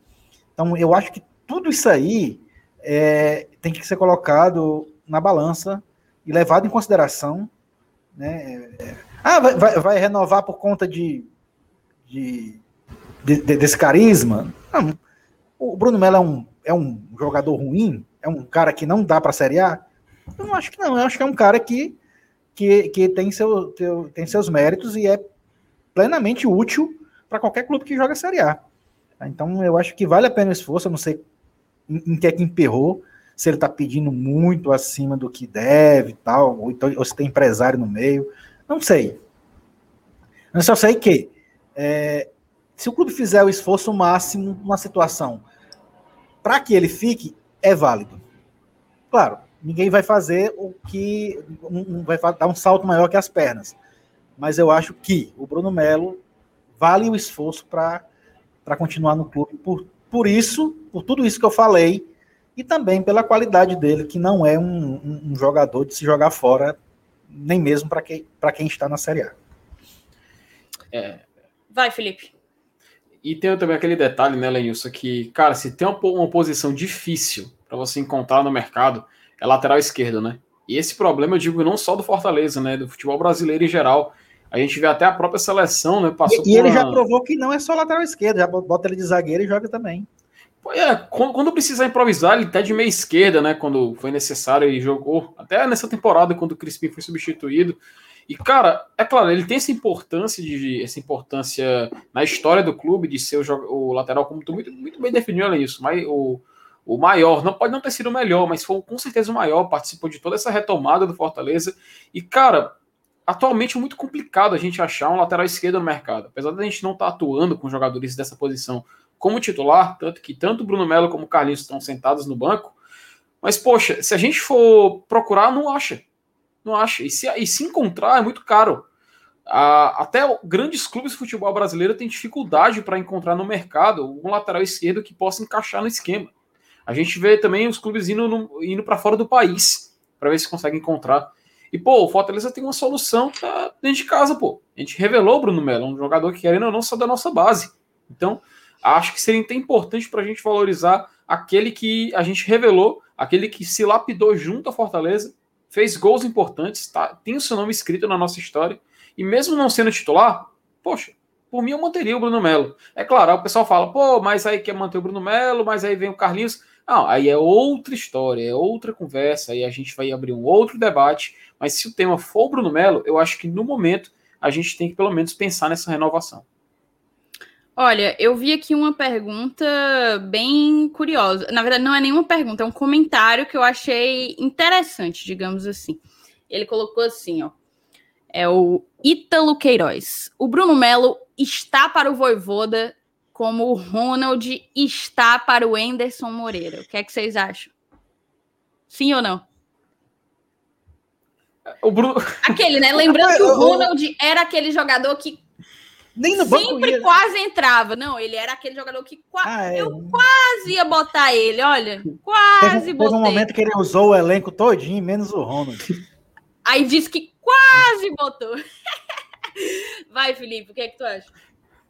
Então, eu acho que tudo isso aí é, tem que ser colocado na balança e levado em consideração. Né? Ah, vai, vai, vai, renovar por conta de, de, de, de desse carisma? Não. O Bruno Melo é um, é um jogador ruim? É um cara que não dá para a Série A? Eu não acho que não. Eu acho que é um cara que, que, que tem, seu, tem seus méritos e é plenamente útil para qualquer clube que joga Série A. Então eu acho que vale a pena o esforço. Eu não sei em, em que é que emperrou, se ele está pedindo muito acima do que deve tal, ou, então, ou se tem empresário no meio. Não sei. Eu só sei que é, se o clube fizer o esforço máximo numa situação para que ele fique, é válido. Claro, ninguém vai fazer o que um, vai dar um salto maior que as pernas. Mas eu acho que o Bruno Melo vale o esforço para continuar no clube por, por isso, por tudo isso que eu falei, e também pela qualidade dele, que não é um, um, um jogador de se jogar fora, nem mesmo para quem, quem está na Série A. É. Vai, Felipe. E tem também aquele detalhe, né, Lenilson, que, cara, se tem uma, uma posição difícil para você encontrar no mercado, é lateral esquerdo, né? E esse problema eu digo não só do Fortaleza, né? Do futebol brasileiro em geral. A gente vê até a própria seleção, né? Passou e, e ele uma... já provou que não é só lateral esquerdo, já bota ele de zagueiro e joga também. É, quando, precisar improvisar, ele até de meia esquerda, né? Quando foi necessário, ele jogou. Até nessa temporada, quando o Crispim foi substituído. E, cara, é claro, ele tem essa importância de essa importância na história do clube de ser o, o lateral, como tu muito, muito bem definiu isso, mas o, o maior, não pode não ter sido o melhor, mas foi com certeza o maior, participou de toda essa retomada do Fortaleza. E, cara, atualmente é muito complicado a gente achar um lateral esquerdo no mercado. Apesar da gente não estar tá atuando com jogadores dessa posição como titular, tanto que tanto Bruno Melo como Carlinhos estão sentados no banco. Mas, poxa, se a gente for procurar, não acha. Não acha. E se, e se encontrar, é muito caro. Ah, até grandes clubes de futebol brasileiro têm dificuldade para encontrar no mercado um lateral esquerdo que possa encaixar no esquema. A gente vê também os clubes indo, indo para fora do país para ver se consegue encontrar. E, pô, o Fortaleza tem uma solução tá dentro de casa, pô. A gente revelou o Bruno Melo, um jogador que, querendo ou não, só da nossa base. Então, acho que seria até importante para a gente valorizar aquele que a gente revelou, aquele que se lapidou junto à Fortaleza, fez gols importantes, tá, tem o seu nome escrito na nossa história, e mesmo não sendo titular, poxa, por mim eu manteria o Bruno Melo. É claro, o pessoal fala, pô, mas aí quer manter o Bruno Melo, mas aí vem o Carlinhos. Não, aí é outra história, é outra conversa, aí a gente vai abrir um outro debate. Mas se o tema for o Bruno Melo, eu acho que no momento a gente tem que pelo menos pensar nessa renovação. Olha, eu vi aqui uma pergunta bem curiosa. Na verdade, não é nenhuma pergunta, é um comentário que eu achei interessante, digamos assim. Ele colocou assim, ó. É o Ítalo Queiroz. O Bruno Melo está para o Voivoda como o Ronald está para o Enderson Moreira. O que é que vocês acham? Sim ou não? O Bruno... Aquele, né? <laughs> Lembrando que o Ronald era aquele jogador que nem no banco sempre ia... quase entrava. Não, ele era aquele jogador que qua... ah, é. eu quase ia botar ele, olha. Quase teve, botei. Teve um momento que ele usou o elenco todinho, menos o Ronald. Aí disse que quase botou. <laughs> Vai, Felipe, o que é que tu acha?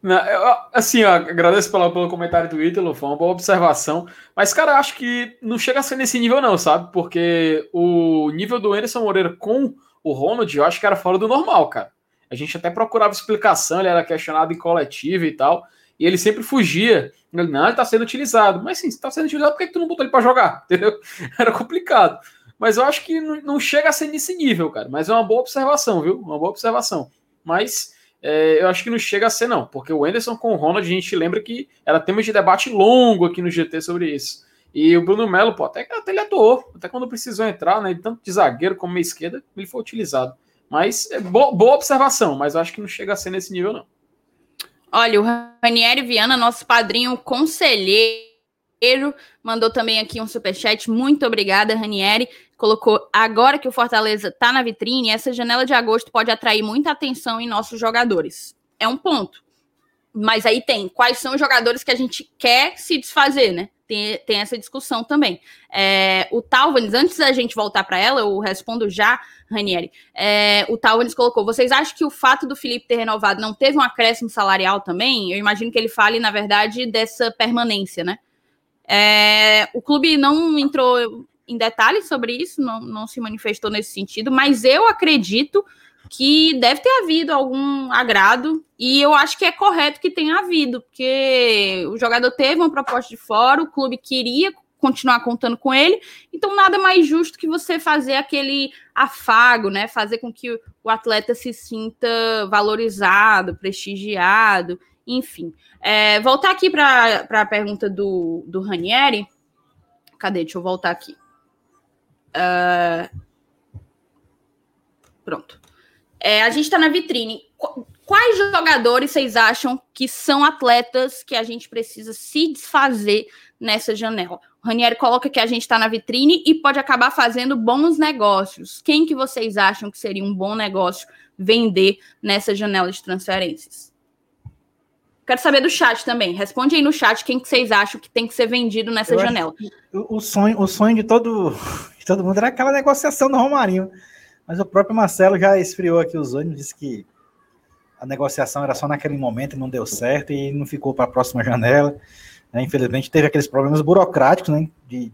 Não, eu, assim, ó, agradeço pelo, pelo comentário do Ítalo, foi uma boa observação. Mas, cara, acho que não chega a ser nesse nível, não, sabe? Porque o nível do Anderson Moreira com o Ronald, eu acho que era fora do normal, cara. A gente até procurava explicação, ele era questionado em coletivo e tal. E ele sempre fugia. Ele, não, ele tá sendo utilizado. Mas sim, se tá sendo utilizado, por que, que tu não botou ele pra jogar? <laughs> Entendeu? Era complicado. Mas eu acho que não, não chega a ser nesse nível, cara. Mas é uma boa observação, viu? Uma boa observação. Mas é, eu acho que não chega a ser, não, porque o Anderson com o Ronald, a gente lembra que era tema de debate longo aqui no GT sobre isso. E o Bruno Melo, pô, até, até ele atuou, até quando precisou entrar, né? Tanto de zagueiro como meia esquerda, ele foi utilizado. Mas é boa, boa observação, mas acho que não chega a ser nesse nível, não. Olha, o Ranieri Viana, nosso padrinho conselheiro, mandou também aqui um superchat. Muito obrigada, Ranieri. Colocou agora que o Fortaleza está na vitrine, essa janela de agosto pode atrair muita atenção em nossos jogadores. É um ponto. Mas aí tem quais são os jogadores que a gente quer se desfazer, né? Tem, tem essa discussão também. É, o Talvanes, antes da gente voltar para ela, eu respondo já, Ranieri. É, o Talvanes colocou: vocês acham que o fato do Felipe ter renovado não teve um acréscimo salarial também? Eu imagino que ele fale, na verdade, dessa permanência, né? É, o clube não entrou em detalhes sobre isso, não, não se manifestou nesse sentido, mas eu acredito que deve ter havido algum agrado, e eu acho que é correto que tenha havido, porque o jogador teve uma proposta de fora, o clube queria continuar contando com ele, então nada mais justo que você fazer aquele afago, né? Fazer com que o atleta se sinta valorizado, prestigiado, enfim. É, voltar aqui para a pergunta do, do Ranieri. Cadê? Deixa eu voltar aqui. Uh, pronto. É, a gente está na vitrine. Quais jogadores vocês acham que são atletas que a gente precisa se desfazer nessa janela? O Ranieri coloca que a gente está na vitrine e pode acabar fazendo bons negócios. Quem que vocês acham que seria um bom negócio vender nessa janela de transferências? Quero saber do chat também. Responde aí no chat quem que vocês acham que tem que ser vendido nessa Eu janela. O sonho, o sonho de todo, <laughs> de todo mundo era aquela negociação do Romarinho. Mas o próprio Marcelo já esfriou aqui os olhos, disse que a negociação era só naquele momento e não deu certo e não ficou para a próxima janela. Né? Infelizmente teve aqueles problemas burocráticos, né? De,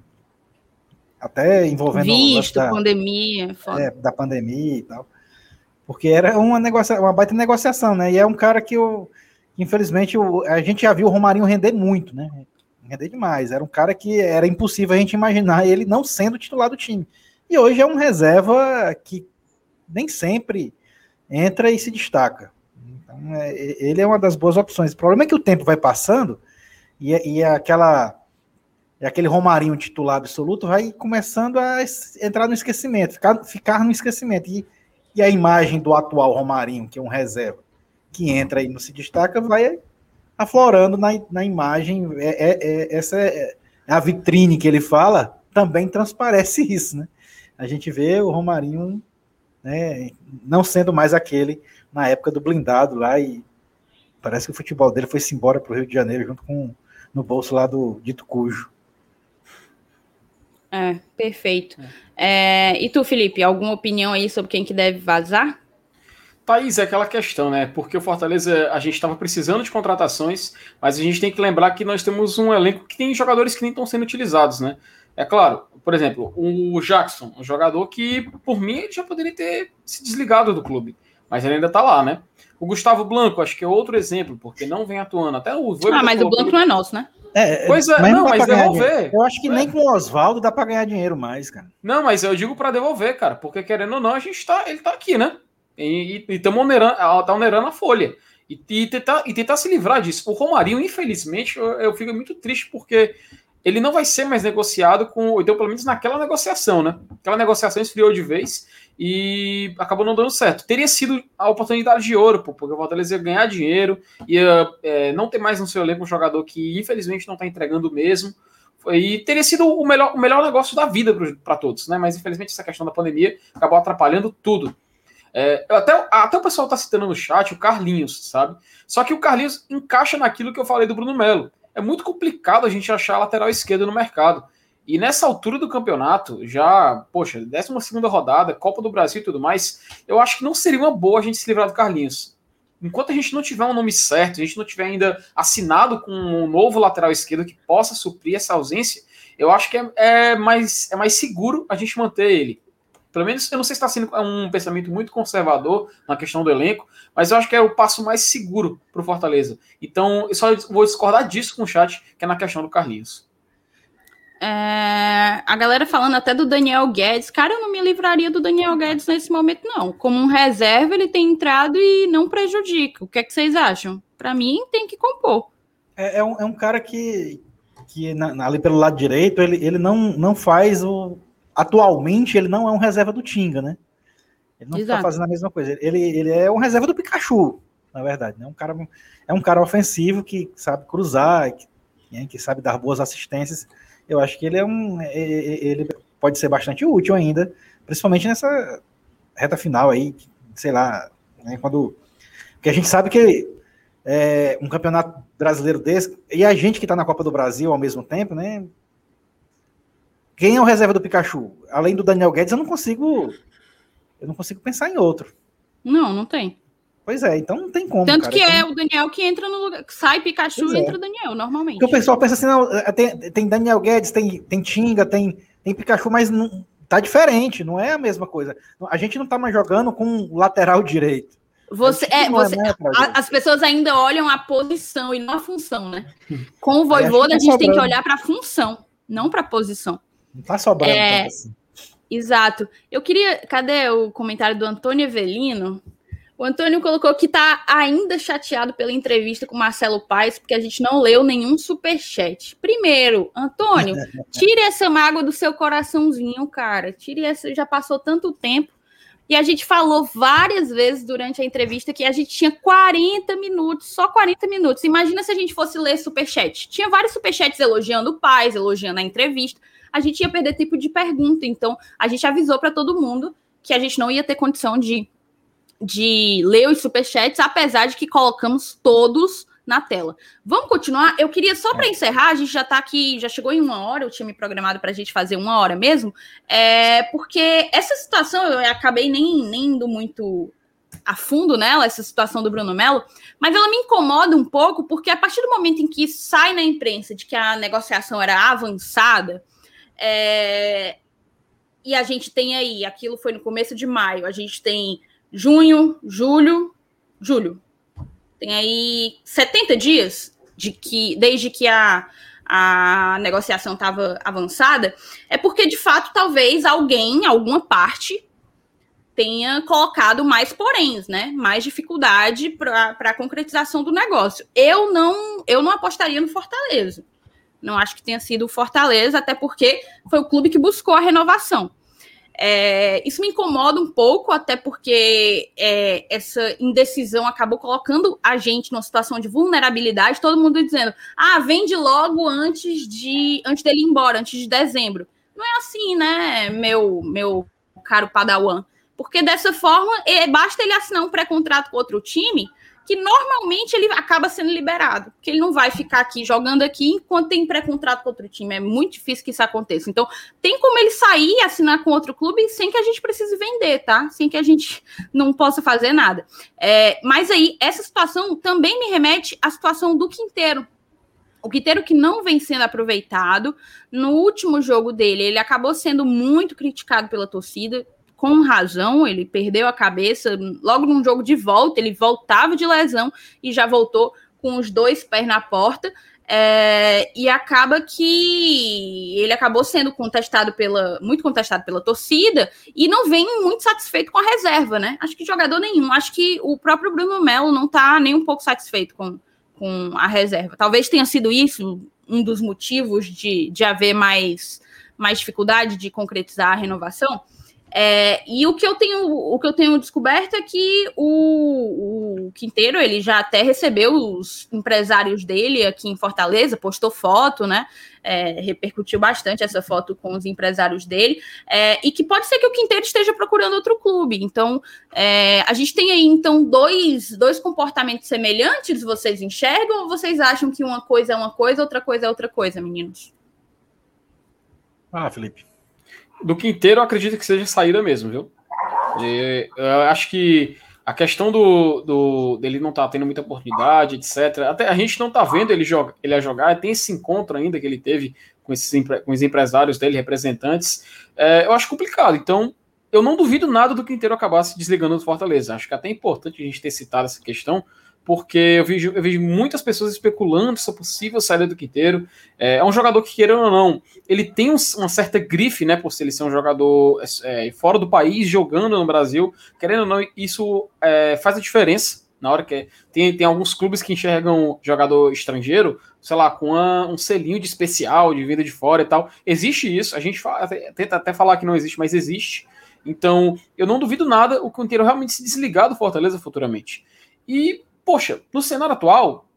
até envolvendo visto, da, pandemia, é, da pandemia e tal. Porque era uma, negocia, uma baita negociação, né? E é um cara que eu, infelizmente, a gente já viu o Romarinho render muito, né? Render demais. Era um cara que era impossível a gente imaginar ele não sendo titular do time. E hoje é um reserva que nem sempre entra e se destaca. Então, é, ele é uma das boas opções. O problema é que o tempo vai passando e, e aquela e aquele Romarinho titular absoluto vai começando a entrar no esquecimento, ficar, ficar no esquecimento. E, e a imagem do atual Romarinho, que é um reserva, que entra e não se destaca, vai aflorando na, na imagem. É, é, é essa é, é a vitrine que ele fala, também transparece <laughs> isso, né? a gente vê o Romarinho né, não sendo mais aquele na época do blindado lá e parece que o futebol dele foi-se embora para o Rio de Janeiro junto com no bolso lá do dito cujo. É, perfeito. É. É, e tu, Felipe, alguma opinião aí sobre quem que deve vazar? Thaís, é aquela questão, né? Porque o Fortaleza, a gente estava precisando de contratações, mas a gente tem que lembrar que nós temos um elenco que tem jogadores que nem estão sendo utilizados, né? É claro, por exemplo, o Jackson, um jogador que, por mim, ele já poderia ter se desligado do clube, mas ele ainda tá lá, né? O Gustavo Blanco, acho que é outro exemplo, porque não vem atuando. Até o Ah, mas o Blanco não é nosso, né? É, pois é, mas não, mas devolver. Eu acho que nem com o Oswaldo dá para ganhar dinheiro mais, cara. Não, mas eu digo para devolver, cara, porque querendo ou não, a gente tá, ele tá aqui, né? E estamos onerando, tá onerando a folha. E, e, tentar, e tentar se livrar disso. O Romarinho, infelizmente, eu, eu fico muito triste porque ele não vai ser mais negociado com, então pelo menos naquela negociação, né? Aquela negociação esfriou de vez e acabou não dando certo. Teria sido a oportunidade de ouro, pô, porque o Fortaleza ia ganhar dinheiro, ia é, não ter mais no seu elenco um jogador que infelizmente não está entregando mesmo. E teria sido o melhor, o melhor negócio da vida para todos, né? Mas infelizmente essa questão da pandemia acabou atrapalhando tudo. É, até, até o pessoal está citando no chat o Carlinhos, sabe? Só que o Carlinhos encaixa naquilo que eu falei do Bruno Melo é muito complicado a gente achar lateral esquerdo no mercado. E nessa altura do campeonato, já, poxa, 12 rodada, Copa do Brasil e tudo mais, eu acho que não seria uma boa a gente se livrar do Carlinhos. Enquanto a gente não tiver um nome certo, a gente não tiver ainda assinado com um novo lateral esquerdo que possa suprir essa ausência, eu acho que é, é mais, é mais seguro a gente manter ele. Pelo menos, eu não sei se está sendo um pensamento muito conservador na questão do elenco, mas eu acho que é o passo mais seguro para o Fortaleza. Então, eu só vou discordar disso com o chat, que é na questão do Carlinhos. É, a galera falando até do Daniel Guedes. Cara, eu não me livraria do Daniel Guedes nesse momento, não. Como um reserva, ele tem entrado e não prejudica. O que é que vocês acham? Para mim, tem que compor. É, é, um, é um cara que, que na, ali pelo lado direito, ele, ele não, não faz o, atualmente ele não é um reserva do Tinga, né? Ele não está fazendo a mesma coisa. Ele, ele é um reserva do Pikachu, na verdade. Né? Um cara, é um cara ofensivo que sabe cruzar, que né, que sabe dar boas assistências. Eu acho que ele é um. Ele pode ser bastante útil ainda, principalmente nessa reta final aí, sei lá, né, quando. Porque a gente sabe que é, um campeonato brasileiro desse, e a gente que está na Copa do Brasil ao mesmo tempo, né? Quem é o reserva do Pikachu? Além do Daniel Guedes, eu não consigo. Eu não consigo pensar em outro. Não, não tem. Pois é, então não tem como. Tanto cara, que é o Daniel que entra no lugar. Sai Pikachu e é. entra o Daniel, normalmente. Porque o pessoal pensa assim, não, é, tem, tem Daniel Guedes, tem, tem Tinga, tem, tem Pikachu, mas não, tá diferente, não é a mesma coisa. A gente não tá mais jogando com lateral direito. Você, é, você, é as pessoas ainda olham a posição e não a função, né? Com o <laughs> Voivoda, a gente tem que olhar para a função, não para a posição. Não tá sobrando é, assim. Exato. Eu queria. Cadê o comentário do Antônio Evelino? O Antônio colocou que está ainda chateado pela entrevista com Marcelo Paes, porque a gente não leu nenhum superchat. Primeiro, Antônio, <laughs> tire essa mágoa do seu coraçãozinho, cara. Tire essa. Já passou tanto tempo. E a gente falou várias vezes durante a entrevista que a gente tinha 40 minutos, só 40 minutos. Imagina se a gente fosse ler superchat. Tinha vários superchats elogiando o Paz, elogiando a entrevista. A gente ia perder tempo de pergunta. Então, a gente avisou para todo mundo que a gente não ia ter condição de, de ler os superchats, apesar de que colocamos todos na tela. Vamos continuar? Eu queria só para é. encerrar, a gente já está aqui, já chegou em uma hora, eu tinha me programado para a gente fazer uma hora mesmo, é, porque essa situação eu acabei nem, nem indo muito a fundo nela, essa situação do Bruno Melo, mas ela me incomoda um pouco, porque a partir do momento em que sai na imprensa de que a negociação era avançada, é, e a gente tem aí, aquilo foi no começo de maio, a gente tem junho, julho, julho, tem aí 70 dias de que desde que a, a negociação estava avançada, é porque de fato talvez alguém, alguma parte, tenha colocado mais poréns, né? Mais dificuldade para a concretização do negócio. Eu não, eu não apostaria no Fortaleza. Não acho que tenha sido o Fortaleza, até porque foi o clube que buscou a renovação. É, isso me incomoda um pouco, até porque é, essa indecisão acabou colocando a gente numa situação de vulnerabilidade, todo mundo dizendo, ah, vende logo antes de antes dele ir embora, antes de dezembro. Não é assim, né, meu, meu caro Padawan? Porque dessa forma, é, basta ele assinar um pré-contrato com outro time que normalmente ele acaba sendo liberado, porque ele não vai ficar aqui jogando aqui enquanto tem pré-contrato com outro time. É muito difícil que isso aconteça. Então, tem como ele sair e assinar com outro clube sem que a gente precise vender, tá? Sem que a gente <laughs> não possa fazer nada. É, mas aí, essa situação também me remete à situação do Quinteiro. O Quinteiro que não vem sendo aproveitado. No último jogo dele, ele acabou sendo muito criticado pela torcida com razão, ele perdeu a cabeça logo num jogo de volta, ele voltava de lesão e já voltou com os dois pés na porta. É, e acaba que ele acabou sendo contestado pela muito contestado pela torcida e não vem muito satisfeito com a reserva, né? Acho que jogador nenhum. Acho que o próprio Bruno Melo não está nem um pouco satisfeito com, com a reserva. Talvez tenha sido isso um dos motivos de, de haver mais, mais dificuldade de concretizar a renovação. É, e o que eu tenho o que eu tenho descoberto é que o, o, Quinteiro ele já até recebeu os empresários dele aqui em Fortaleza, postou foto, né? É, repercutiu bastante essa foto com os empresários dele, é, e que pode ser que o Quinteiro esteja procurando outro clube. Então, é, a gente tem aí então dois, dois comportamentos semelhantes, vocês enxergam, ou vocês acham que uma coisa é uma coisa, outra coisa é outra coisa, meninos? Ah, Felipe do Quinteiro, eu acredito que seja saída mesmo, viu? E, eu acho que a questão do, do dele não tá tendo muita oportunidade, etc. Até a gente não tá vendo ele, joga, ele a jogar. Tem esse encontro ainda que ele teve com, esses, com os empresários dele, representantes. É, eu acho complicado. Então, eu não duvido nada do Quinteiro acabar se desligando do Fortaleza. Acho que é até importante a gente ter citado essa questão, porque eu vejo, eu vejo muitas pessoas especulando sobre a possível saída do Quinteiro. É, é, um jogador que, querendo ou não, ele tem um, uma certa grife, né, por ele ser um jogador é, fora do país, jogando no Brasil. Querendo ou não, isso é, faz a diferença. Na hora que tem, tem alguns clubes que enxergam jogador estrangeiro, sei lá, com uma, um selinho de especial, de vida de fora e tal. Existe isso, a gente fala, tenta até falar que não existe, mas existe. Então, eu não duvido nada o Quinteiro realmente se desligar do Fortaleza futuramente. E poxa, no cenário atual,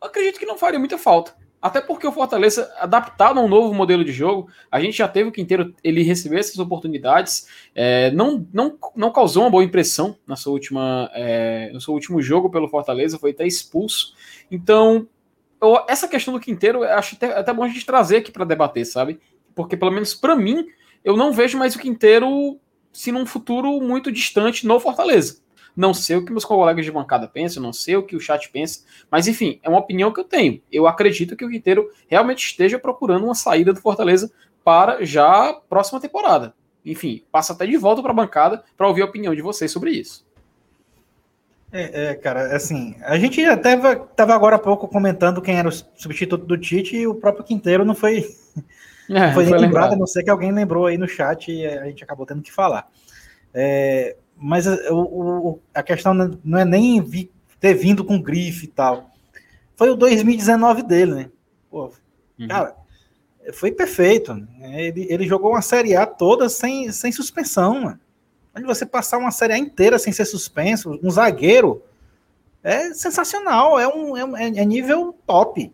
acredito que não faria muita falta. Até porque o Fortaleza, adaptado a um novo modelo de jogo, a gente já teve o Quinteiro ele receber essas oportunidades, é, não, não, não causou uma boa impressão na sua última, é, no seu último jogo pelo Fortaleza, foi até expulso. Então, eu, essa questão do Quinteiro, acho até, até bom a gente trazer aqui para debater, sabe? Porque, pelo menos para mim, eu não vejo mais o Quinteiro se num futuro muito distante no Fortaleza. Não sei o que meus colegas de bancada pensam, não sei o que o chat pensa, mas enfim, é uma opinião que eu tenho. Eu acredito que o Quinteiro realmente esteja procurando uma saída do Fortaleza para já a próxima temporada. Enfim, passa até de volta para a bancada para ouvir a opinião de vocês sobre isso. É, é, cara, assim, a gente até estava agora há pouco comentando quem era o substituto do Tite e o próprio Quinteiro não foi, <laughs> é, foi, foi lembrado, a não ser que alguém lembrou aí no chat e a gente acabou tendo que falar. É, mas o, o, a questão não é nem vi, ter vindo com grife e tal. Foi o 2019 dele, né? Pô, uhum. Cara, foi perfeito. Né? Ele, ele jogou uma Série A toda sem, sem suspensão, mano. Onde você passar uma Série A inteira sem ser suspenso, um zagueiro, é sensacional, é um, é, é, é nível top.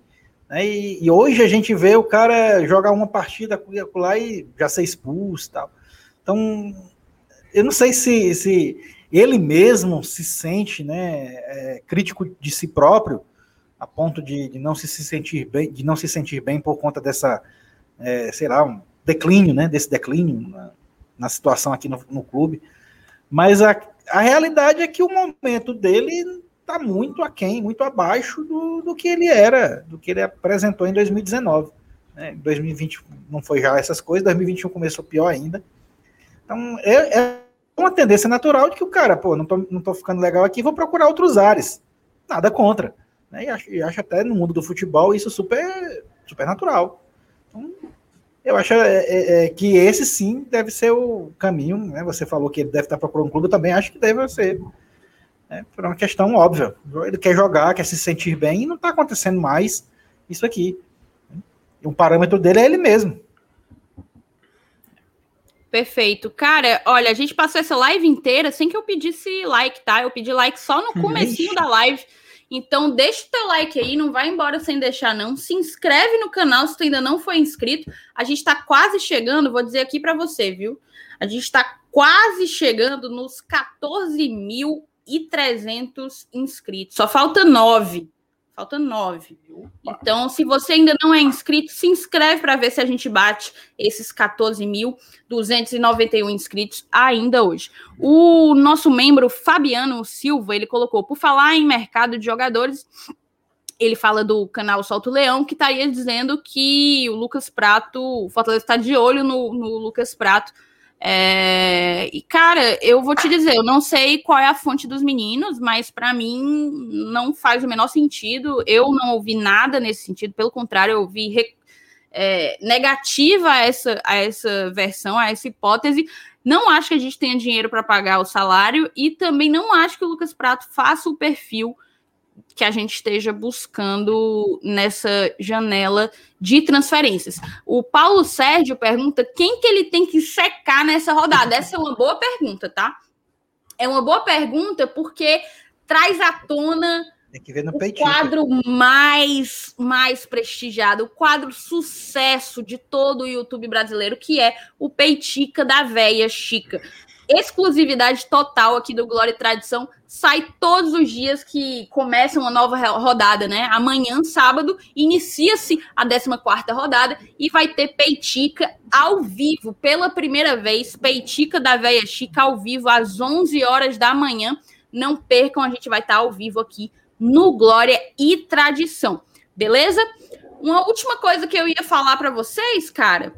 Né? E, e, hoje a gente vê o cara jogar uma partida lá e já ser expulso e tal. Então, eu não sei se, se ele mesmo se sente né, é, crítico de si próprio, a ponto de, de, não se, se sentir bem, de não se sentir bem por conta dessa, é, sei lá, um declínio, né, desse declínio na, na situação aqui no, no, clube. Mas a, a realidade é que o momento dele está muito aquém, muito abaixo do, do que ele era, do que ele apresentou em 2019. Né? 2020 não foi já essas coisas, 2021 começou pior ainda. Então, é, é uma tendência natural de que o cara, pô, não tô, não tô ficando legal aqui, vou procurar outros ares. Nada contra. Né? E, acho, e acho até no mundo do futebol isso super, super natural. Então, eu acho é, é, é, que esse sim deve ser o caminho. Né? Você falou que ele deve estar procurando um clube, eu também acho que deve ser. Né? Por uma questão óbvia. Ele quer jogar, quer se sentir bem, e não está acontecendo mais isso aqui. O parâmetro dele é ele mesmo. Perfeito. Cara, olha, a gente passou essa live inteira sem que eu pedisse like, tá? Eu pedi like só no comecinho da live. Então, deixa o teu like aí, não vai embora sem deixar, não. Se inscreve no canal se tu ainda não foi inscrito. A gente tá quase chegando, vou dizer aqui para você, viu? A gente tá quase chegando nos 14.300 inscritos. Só falta nove. Falta nove. Então, se você ainda não é inscrito, se inscreve para ver se a gente bate esses 14.291 inscritos ainda hoje. O nosso membro Fabiano Silva, ele colocou, por falar em mercado de jogadores, ele fala do canal Solto Leão, que estaria dizendo que o Lucas Prato, o Fortaleza está de olho no, no Lucas Prato, é, e, cara, eu vou te dizer, eu não sei qual é a fonte dos meninos, mas para mim não faz o menor sentido. Eu não ouvi nada nesse sentido, pelo contrário, eu ouvi é, negativa a essa, a essa versão, a essa hipótese. Não acho que a gente tenha dinheiro para pagar o salário e também não acho que o Lucas Prato faça o perfil que a gente esteja buscando nessa janela de transferências. O Paulo Sérgio pergunta quem que ele tem que secar nessa rodada. Essa é uma boa pergunta, tá? É uma boa pergunta porque traz à tona o quadro mais, mais prestigiado, o quadro sucesso de todo o YouTube brasileiro, que é o Peitica da Véia Chica exclusividade total aqui do Glória e Tradição. Sai todos os dias que começa uma nova rodada, né? Amanhã, sábado, inicia-se a 14 rodada e vai ter Peitica ao vivo, pela primeira vez. Peitica da Véia Chica ao vivo, às 11 horas da manhã. Não percam, a gente vai estar ao vivo aqui no Glória e Tradição. Beleza? Uma última coisa que eu ia falar para vocês, cara,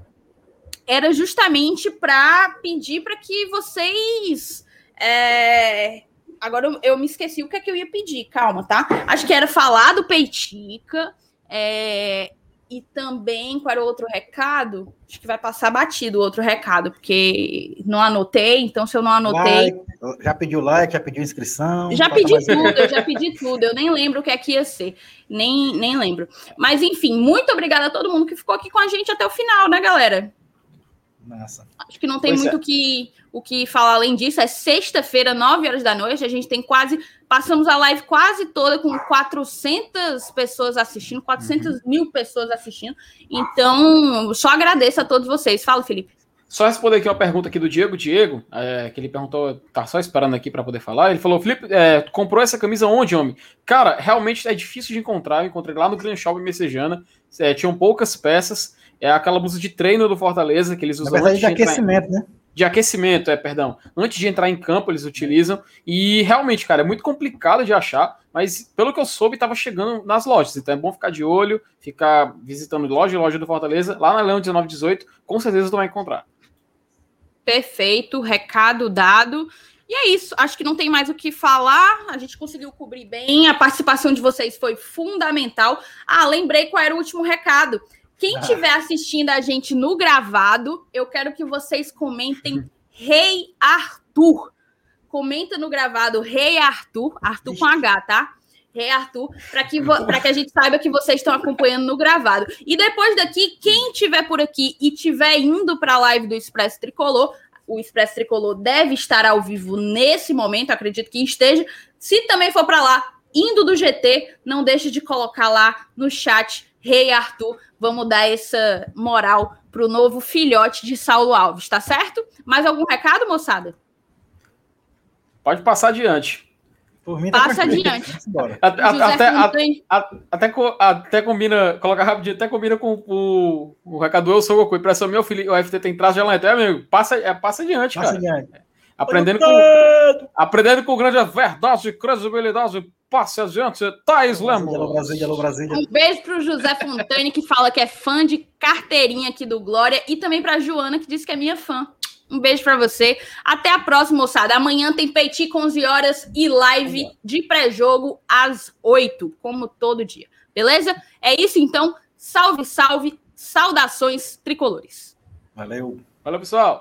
era justamente para pedir para que vocês. É... Agora eu, eu, me esqueci o que é que eu ia pedir, calma, tá? Acho que era falar do Peitica. É... E também, qual era o outro recado? Acho que vai passar batido o outro recado, porque não anotei, então se eu não anotei. Like, já pediu like, já pediu inscrição. Já pedi tudo, eu já pedi tudo, eu nem lembro o que é que ia ser. Nem, nem lembro. Mas enfim, muito obrigada a todo mundo que ficou aqui com a gente até o final, né, galera? Massa. Acho que não tem pois muito é. que, o que falar além disso. É sexta-feira, 9 horas da noite. A gente tem quase. Passamos a live quase toda com 400 pessoas assistindo, 400 uhum. mil pessoas assistindo. Então, só agradeço a todos vocês. Fala, Felipe. Só responder aqui uma pergunta aqui do Diego. Diego, é, que ele perguntou, tá só esperando aqui para poder falar. Ele falou: Felipe, é, comprou essa camisa onde, homem? Cara, realmente é difícil de encontrar. Eu encontrei lá no Green Shop Messejana. É, tinham poucas peças. É aquela blusa de treino do Fortaleza que eles usam. Na verdade, de, de aquecimento, em... né? De aquecimento, é, perdão. Antes de entrar em campo, eles utilizam. E realmente, cara, é muito complicado de achar, mas pelo que eu soube, estava chegando nas lojas. Então é bom ficar de olho, ficar visitando loja e loja do Fortaleza. Lá na Leão 1918, com certeza tu vai encontrar. Perfeito, recado dado. E é isso, acho que não tem mais o que falar. A gente conseguiu cobrir bem, a participação de vocês foi fundamental. Ah, lembrei qual era o último recado. Quem estiver ah. assistindo a gente no gravado, eu quero que vocês comentem. <laughs> Rei Arthur. Comenta no gravado Rei Arthur, Arthur com H, tá? Rei Arthur, para que, que a gente saiba que vocês estão acompanhando no gravado. E depois daqui, quem estiver por aqui e estiver indo para a live do Expresso Tricolor, o Expresso Tricolor deve estar ao vivo nesse momento, acredito que esteja. Se também for para lá, indo do GT, não deixe de colocar lá no chat Rei Arthur. Vamos dar essa moral pro novo filhote de Saulo Alves, tá certo? Mais algum recado, moçada? Pode passar adiante. Mim, tá Passa adiante. <laughs> Até, até, até, até, combina, coloca rapidinho, até combina com o, o recado do Eu Sou Goku. Impressão meu filho, o FT tem traço de alentar, amigo. Passa, é, passa adiante, passa cara. Adiante. Aprendendo com, aprendendo com grande verdade, credibilidade, passe adiante, Thaís Lemos. Um beijo para o José Fontane, que fala que é fã de carteirinha aqui do Glória, e também para Joana, que disse que é minha fã. Um beijo para você. Até a próxima, moçada. Amanhã tem Peiti com 11 horas e live de pré-jogo às 8, como todo dia. Beleza? É isso então. Salve, salve. Saudações tricolores. Valeu. Valeu, pessoal.